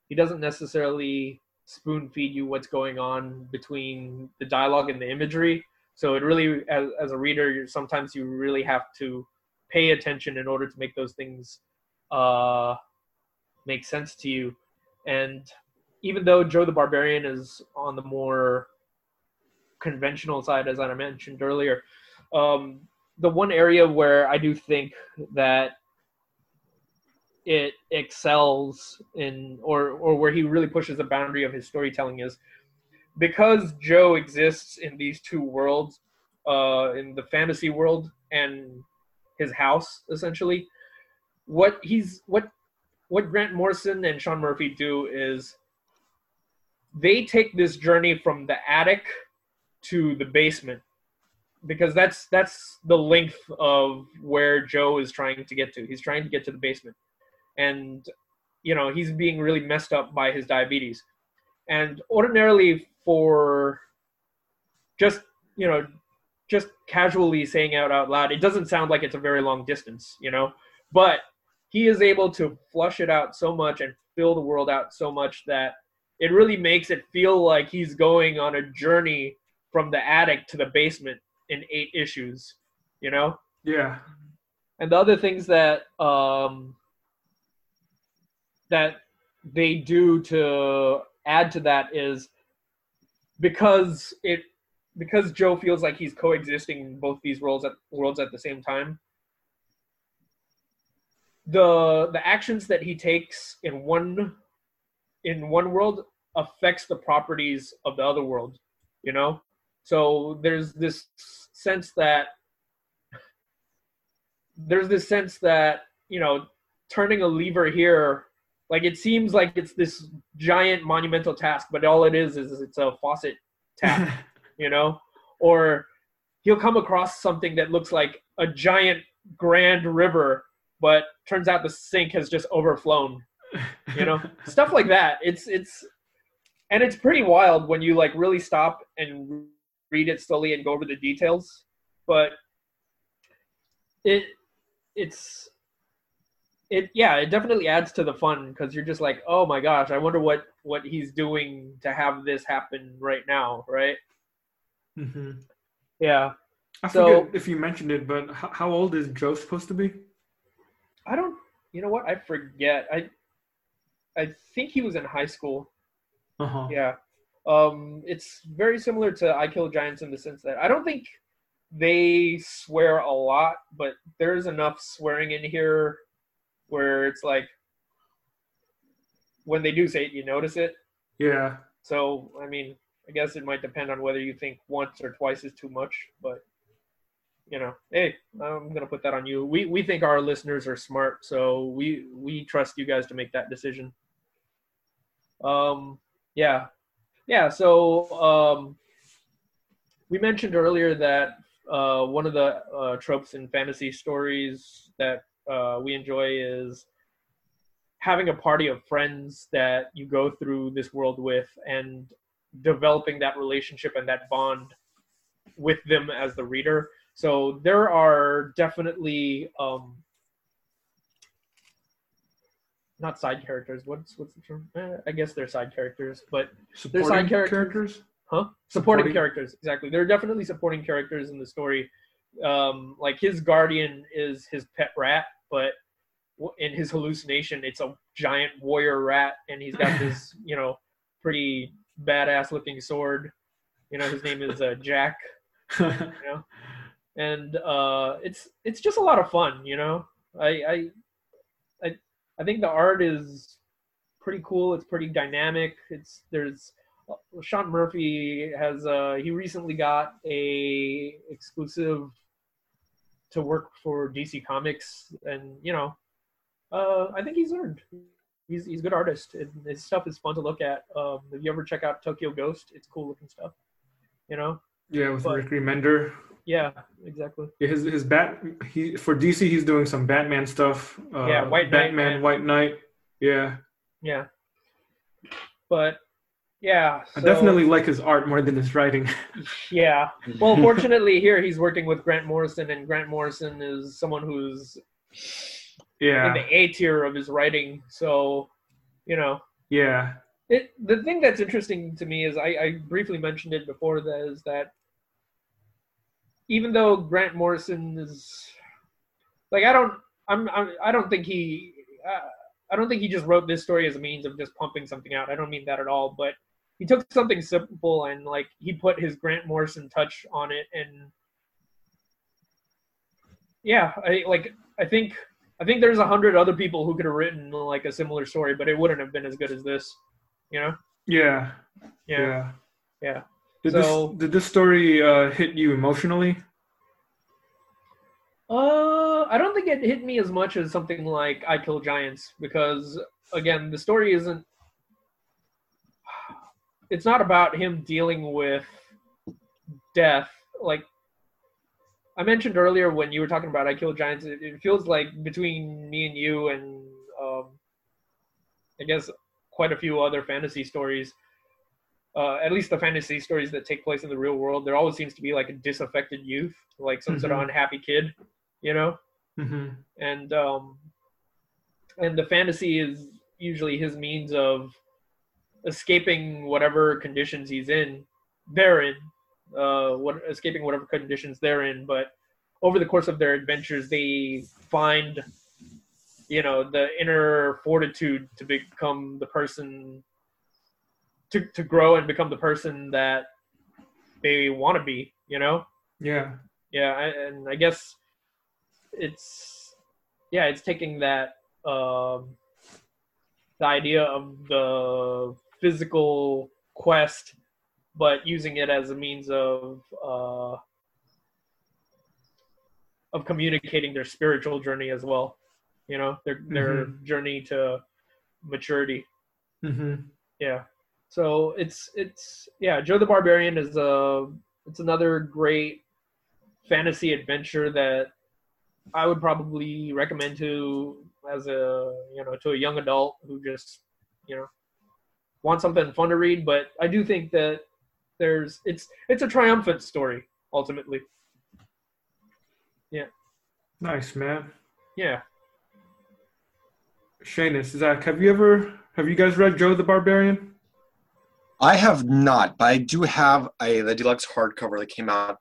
he doesn't necessarily spoon feed you what's going on between the dialogue and the imagery. So it really, as, as a reader, sometimes you really have to pay attention in order to make those things uh, make sense to you. And even though Joe the Barbarian is on the more conventional side, as I mentioned earlier, um, the one area where I do think that it excels in or or where he really pushes the boundary of his storytelling is because Joe exists in these two worlds, uh, in the fantasy world and his house, essentially. What he's what what Grant Morrison and Sean Murphy do is they take this journey from the attic to the basement because that's that's the length of where Joe is trying to get to. He's trying to get to the basement and you know he's being really messed up by his diabetes and ordinarily for just you know just casually saying out out loud it doesn't sound like it's a very long distance you know but he is able to flush it out so much and fill the world out so much that it really makes it feel like he's going on a journey from the attic to the basement in eight issues you know Yeah. and the other things that um that they do to add to that is because it because Joe feels like he's coexisting in both these worlds at worlds at the same time. The the actions that he takes in one in one world affects the properties of the other world, you know? So there's this sense that there's this sense that, you know, turning a lever here like it seems like it's this giant monumental task, but all it is is it's a faucet tap, you know? Or he'll come across something that looks like a giant grand river, but turns out the sink has just overflown. You know? Stuff like that. It's it's and it's pretty wild when you like really stop and read it slowly and go over the details. But it it's it yeah it definitely adds to the fun because you're just like oh my gosh i wonder what what he's doing to have this happen right now right mm-hmm. yeah I So- forget if you mentioned it, but how, how old is Joe supposed to be? i don't you know what i forget i i think he was in high school Uh huh. yeah um it's very similar to i kill giants in the sense that i don't think they swear a lot but there's enough swearing in here where it's like when they do say it you notice it Yeah. So, I mean, I guess it might depend on whether you think once or twice is too much, but you know, hey, I'm gonna put that on you. We we think our listeners are smart, so we we trust you guys to make that decision. Um, yeah, yeah. So um, we mentioned earlier that uh, one of the uh, tropes in fantasy stories that uh, we enjoy is having a party of friends that you go through this world with and developing that relationship and that bond with them as the reader. So there are definitely um, not side characters. What's what's the term? Eh, I guess they're side characters, but Supporting side characters. characters. Huh? Supporting, Supporting- characters, exactly. They're definitely supporting characters in the story. Um, like his guardian is his pet rat, but in his hallucination, it's a giant warrior rat, and he's got this, you know, pretty badass looking sword. You know, his name is uh, Jack. You know, and uh, it's it's just a lot of fun. You know, I I I, I think the art is pretty cool. It's pretty dynamic. It's there's Sean Murphy has uh he recently got a exclusive to work for DC Comics and you know uh I think he's earned he's he's a good artist and his stuff is fun to look at um if you ever check out Tokyo Ghost it's cool looking stuff you know yeah, with But- Rick Remender. Yeah exactly Yeah, his his bat he for DC he's doing some Batman stuff. Uh, Yeah, White Batman, man. White Knight. Yeah, yeah but yeah I definitely like his art more than his writing. yeah well fortunately here he's working with Grant Morrison and Grant Morrison is someone who's in yeah, the A tier of his writing. So, you know, yeah, it the thing that's interesting to me is I, I briefly mentioned it before that is that even though Grant Morrison is like I don't I'm, I'm I don't think he uh, I don't think he just wrote this story as a means of just pumping something out. I don't mean that at all, but he took something simple and like he put his Grant Morrison touch on it and yeah, I like I think I think there's a hundred other people who could have written like a similar story, but it wouldn't have been as good as this. You know? yeah, Yeah. yeah. Yeah. Did So- this did this story uh, hit you emotionally? Uh, I don't think it hit me as much as something like I Kill Giants because again, the story isn't. It's not about him dealing with death. Like I mentioned earlier, when you were talking about I Kill Giants, it, it feels like between me and you and um, I guess quite a few other fantasy stories. Uh, at least the fantasy stories that take place in the real world, there always seems to be like a disaffected youth, like some sort of Mhm. unhappy kid, you know. hmm And um, and the fantasy is usually his means of escaping whatever conditions he's in. They're in, uh, what escaping whatever conditions they're in. But over the course of their adventures, they find, you know, the inner fortitude to become the person to to grow and become the person that they want to be. You know? Yeah, yeah I- and i guess it's yeah it's taking that um the idea of the physical quest but using it as a means of uh of communicating their spiritual journey as well you know? Their their journey to maturity. Hmm yeah so it's it's yeah joe the barbarian is a it's another great fantasy adventure that i would probably recommend to as a you know to a young adult who just you know wants something fun to read but i do think that there's it's it's a triumphant story ultimately Yeah. nice man. yeah Seamus, Zach, have you ever have you guys read Joe the Barbarian? I have not, but I do have a the deluxe hardcover that came out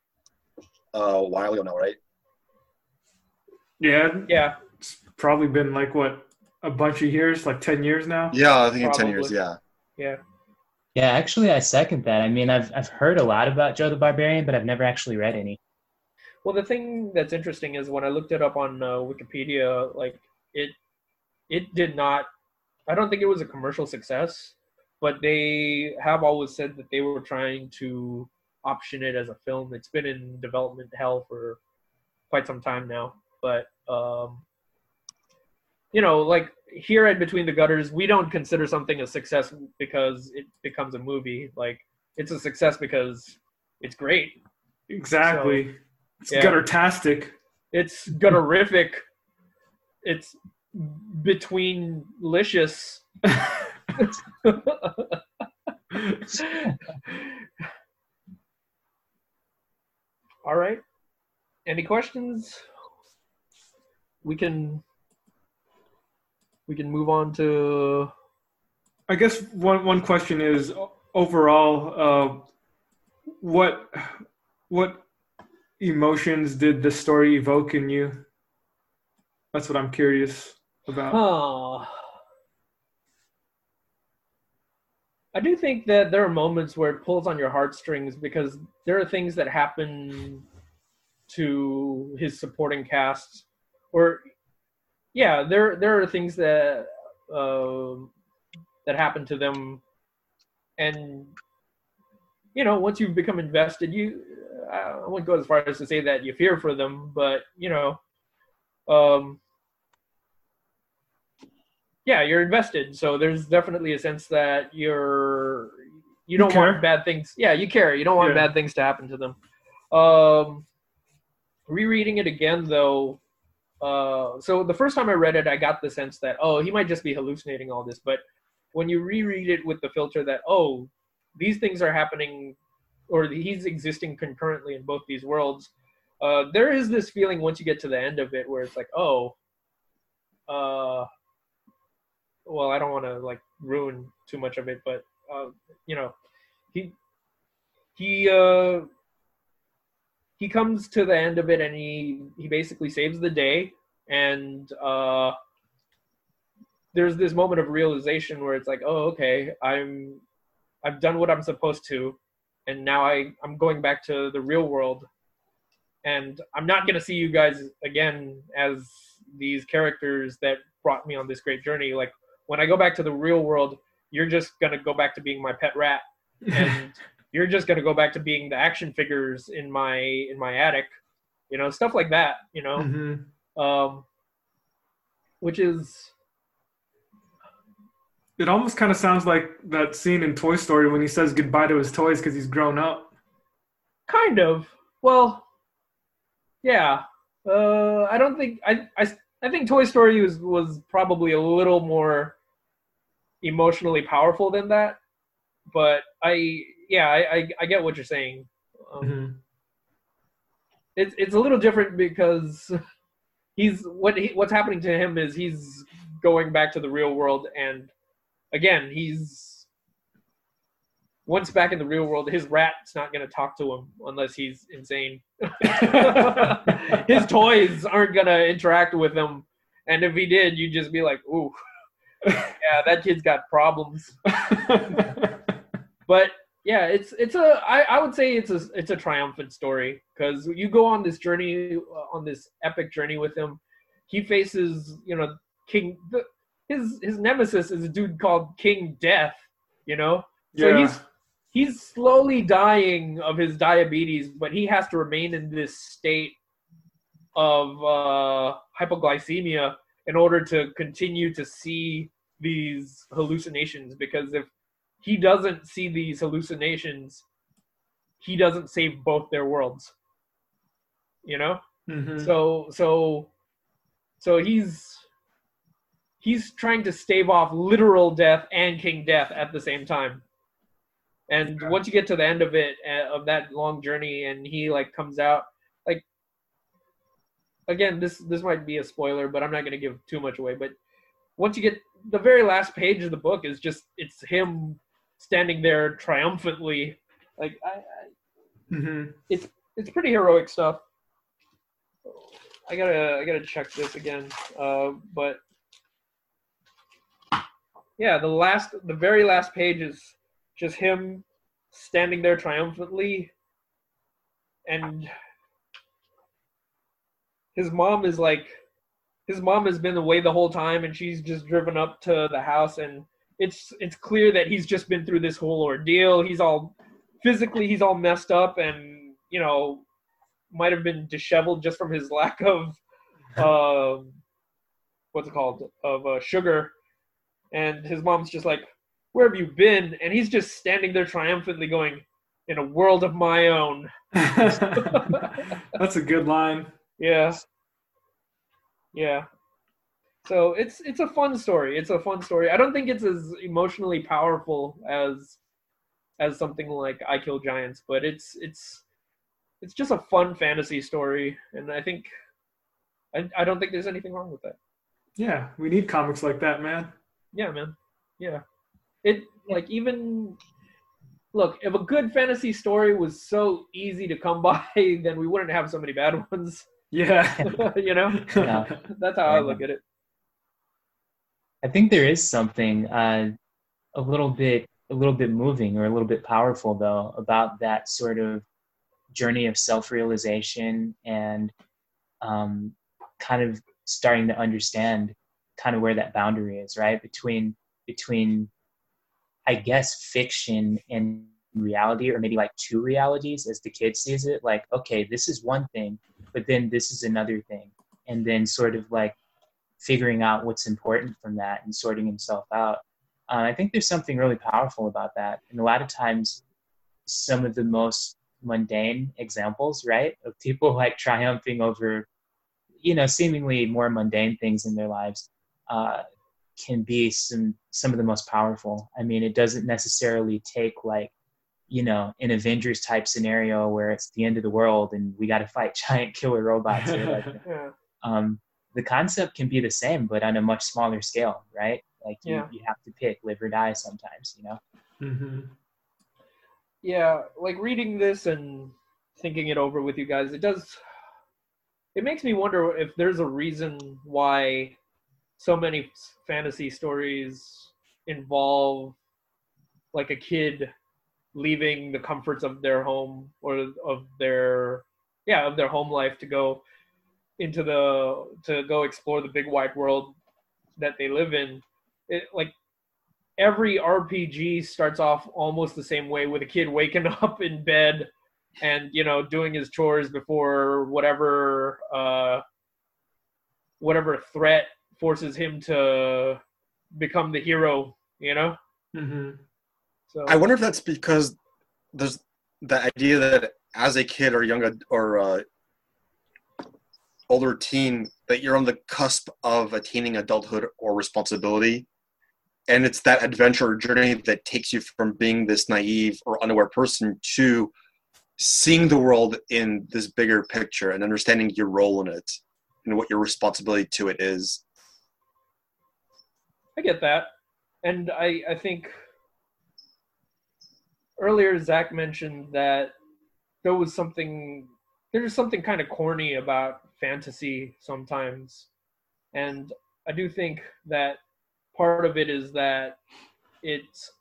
uh, a while ago now, right? Yeah, yeah it's probably been like what a bunch of years, like ten years now. Yeah, I think in ten years. Yeah. yeah Yeah, actually, I second that. I mean, I've I've heard a lot about Joe the Barbarian, but I've never actually read any. Well, the thing that's interesting is when I looked it up on uh, Wikipedia, like it, it did not. I don't think it was a commercial success, but they have always said that they were trying to option it as a film. It's been in development hell for quite some time now. But um, you know, like here at Between the Gutters, we don't consider something a success because it becomes a movie. Like it's a success because it's great. Exactly. So, it's yeah. guttertastic. It's gutterific. it's between licious. All right. Any questions? We can we can move on to I guess one one question is overall uh, what what emotions did the story evoke in you? That's what I'm curious about. Oh. I do think that there are moments where it pulls on your heartstrings because there are things that happen to his supporting cast, or yeah, there there are things that uh, that happen to them, and you know, once you've become invested, you I wouldn't go as far as to say that you fear for them, but you know, um, yeah, you're invested. So there's definitely a sense that you're you don't You want bad things. Yeah, you care. You don't want Yeah. bad things to happen to them. Um, rereading it again though. Uh, so the first time I read it, I got the sense that oh, he might just be hallucinating all this. But when you reread it with the filter that oh, these things are happening, or he's existing concurrently in both these worlds, uh, there is this feeling once you get to the end of it where it's like oh, uh, well, I don't want to like ruin too much of it, but uh, you know, he he uh he comes to the end of it and he he basically saves the day and uh there's this moment of realization where it's like oh okay i'm i've done what i'm supposed to and now i i'm going back to the real world. And i'm not to see you guys again as these characters that brought me on this great journey like when i go back to the real world you're just going to go back to being my pet rat and you're just going to go back to being the action figures in my in my attic you know stuff like that you know Mhm. um which is It almost kind of sounds like that scene in Toy Story when he says goodbye to his toys because he's grown up. kind of well yeah uh i don't think i i, I think toy story was was probably a little more emotionally powerful than that but i yeah i i, I get what you're saying um, Mhm. it's it's a little different because he's what he, what's happening to him is he's going back to the real world and again he's once back in the real world his rat's not going to talk to him unless he's insane. His toys aren't going to interact with him. And if he did you'd just be like ooh. Yeah that kid's got problems. But yeah it's it's a I, I would say it's a it's a triumphant story because you go on this journey uh, on this epic journey with him. He faces you know king the, his his nemesis is a dude called king death you know? So yeah. he's he's slowly dying of his diabetes but he has to remain in this state of uh hypoglycemia in order to continue to see these hallucinations because if he doesn't see these hallucinations he doesn't save both their worlds. You know? Mhm. so so so he's he's trying to stave off literal death and king death at the same time and Okay. once you get to the end of it uh, of that long journey and he like comes out like again this this might be a spoiler but i'm not going to give too much away but once you get the very last page of the book is just it's him standing there triumphantly like i, I Mhm. it's pretty heroic stuff. I gotta I gotta check this again. Uh, but yeah, the last the very last page is just him standing there triumphantly, and his mom is like, his mom has been away the whole time, and she's just driven up to the house, and it's it's clear that he's just been through this whole ordeal. He's all physically he's all messed up and you know might have been disheveled just from his lack of um, what's it called of uh, sugar, and his mom's just like, "Where have you been?" And he's just standing there triumphantly going, "In a world of my own." That's a good line. Yeah. Yeah. So it's it's a fun story. It's a fun story. I don't think it's as emotionally powerful as as something like I Kill Giants, but it's it's it's just a fun fantasy story, and I think I I don't think there's anything wrong with that. Yeah, we need comics like that, man. Yeah, man. Yeah. It like even look, if a good fantasy story was so easy to come by, then we wouldn't have so many bad ones. Yeah. you know? Yeah. That's how I look at it. I think there is something uh, a little bit a little bit moving or a little bit powerful though about that sort of journey of self-realization and um, kind of starting to understand kind of where that boundary is right between between i guess fiction and reality or maybe like two realities as the kid sees it like okay this is one thing but then this is another thing. And then sort of like figuring out what's important from that and sorting himself out. Uh, i think there's something really powerful about that. And a lot of times some of the most mundane examples right of people like triumphing over you know seemingly more mundane things in their lives uh, can be some some of the most powerful i mean it doesn't necessarily take like you know an avengers type scenario where it's the end of the world and we got to fight giant killer robots or like Yeah. um, the concept can be the same but on a much smaller scale right like you, Yeah. you have to pick live or die sometimes you know hmm yeah like reading this and thinking it over with you guys it does it makes me wonder if there's a reason why so many fantasy stories involve like a kid leaving the comforts of their home or of their yeah of their home life to go into the to go explore the big wide world that they live in. It like every RPG starts off almost the same way with a kid waking up in bed and you know doing his chores before whatever uh whatever threat forces him to become the hero you know? Hmm so I wonder if that's because there's the idea that as a kid or young ad- or uh, older teen that you're on the cusp of attaining adulthood or responsibility, and it's that adventure or journey that takes you from being this naive or unaware person to seeing the world in this bigger picture and understanding your role in it and what your responsibility to it is. I get that, and I I think earlier Zach mentioned that there was something there's something kind of corny about fantasy sometimes, and I do think that part of it is that it's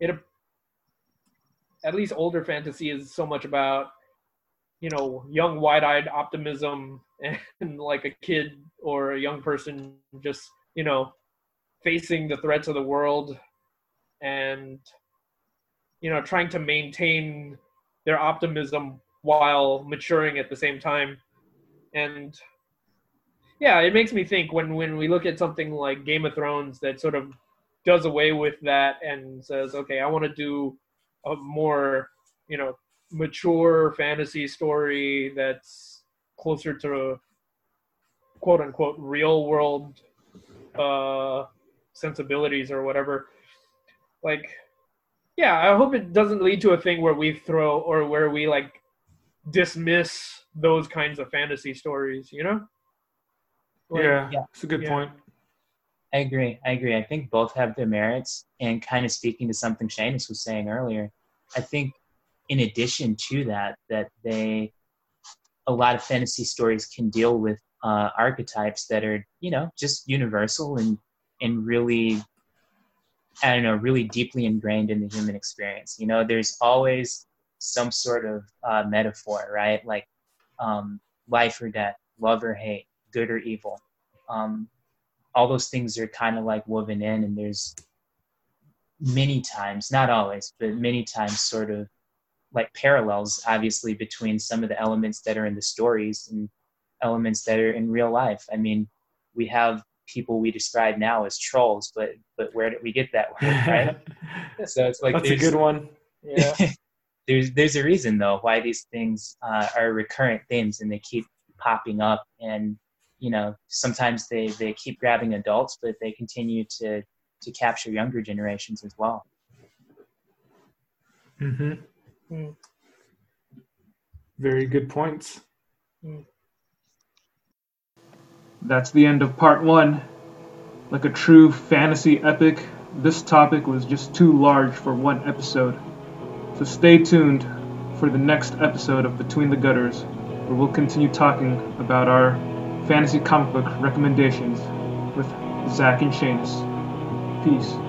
it at least older fantasy is so much about you know young wide-eyed optimism and like a kid or a young person just you know facing the threats of the world and you know trying to maintain their optimism while maturing at the same time. And yeah it makes me think when when we look at something like game of thrones that sort of does away with that and says okay i want to do a more you know mature fantasy story that's closer to quote unquote real world uh sensibilities or whatever like yeah i hope it doesn't lead to a thing where we throw or where we like dismiss those kinds of fantasy stories you know Like, yeah, yeah. it's a good Yeah. point. I agree. I agree. I think both have their merits. And kind of speaking to something Seamus was saying earlier, I think in addition to that, that they, a lot of fantasy stories can deal with uh, archetypes that are, you know, just universal and and really, I don't know, really deeply ingrained in the human experience. You know, there's always some sort of uh, metaphor, right? Like um, life or death, love or hate, good or evil. Um, all those things are kind of like woven in and there's many times not always but many times sort of like parallels, obviously, between some of the elements that are in the stories and elements that are in real life. I mean, we have people we describe now as trolls, but but where did we get that word, right? so it's like That's a good one. Yeah. there's there's a reason though why these things uh, are recurrent themes and they keep popping up and you know sometimes they they keep grabbing adults but they continue to to capture younger generations as well Mm-hmm. Mm. Very good points. Mm. That's the end of part one. Like a true fantasy epic, this topic was just too large for one episode. So stay tuned for the next episode of Between the Gutters, where we'll continue talking about our fantasy comic book recommendations with Zach and Seamus. Peace.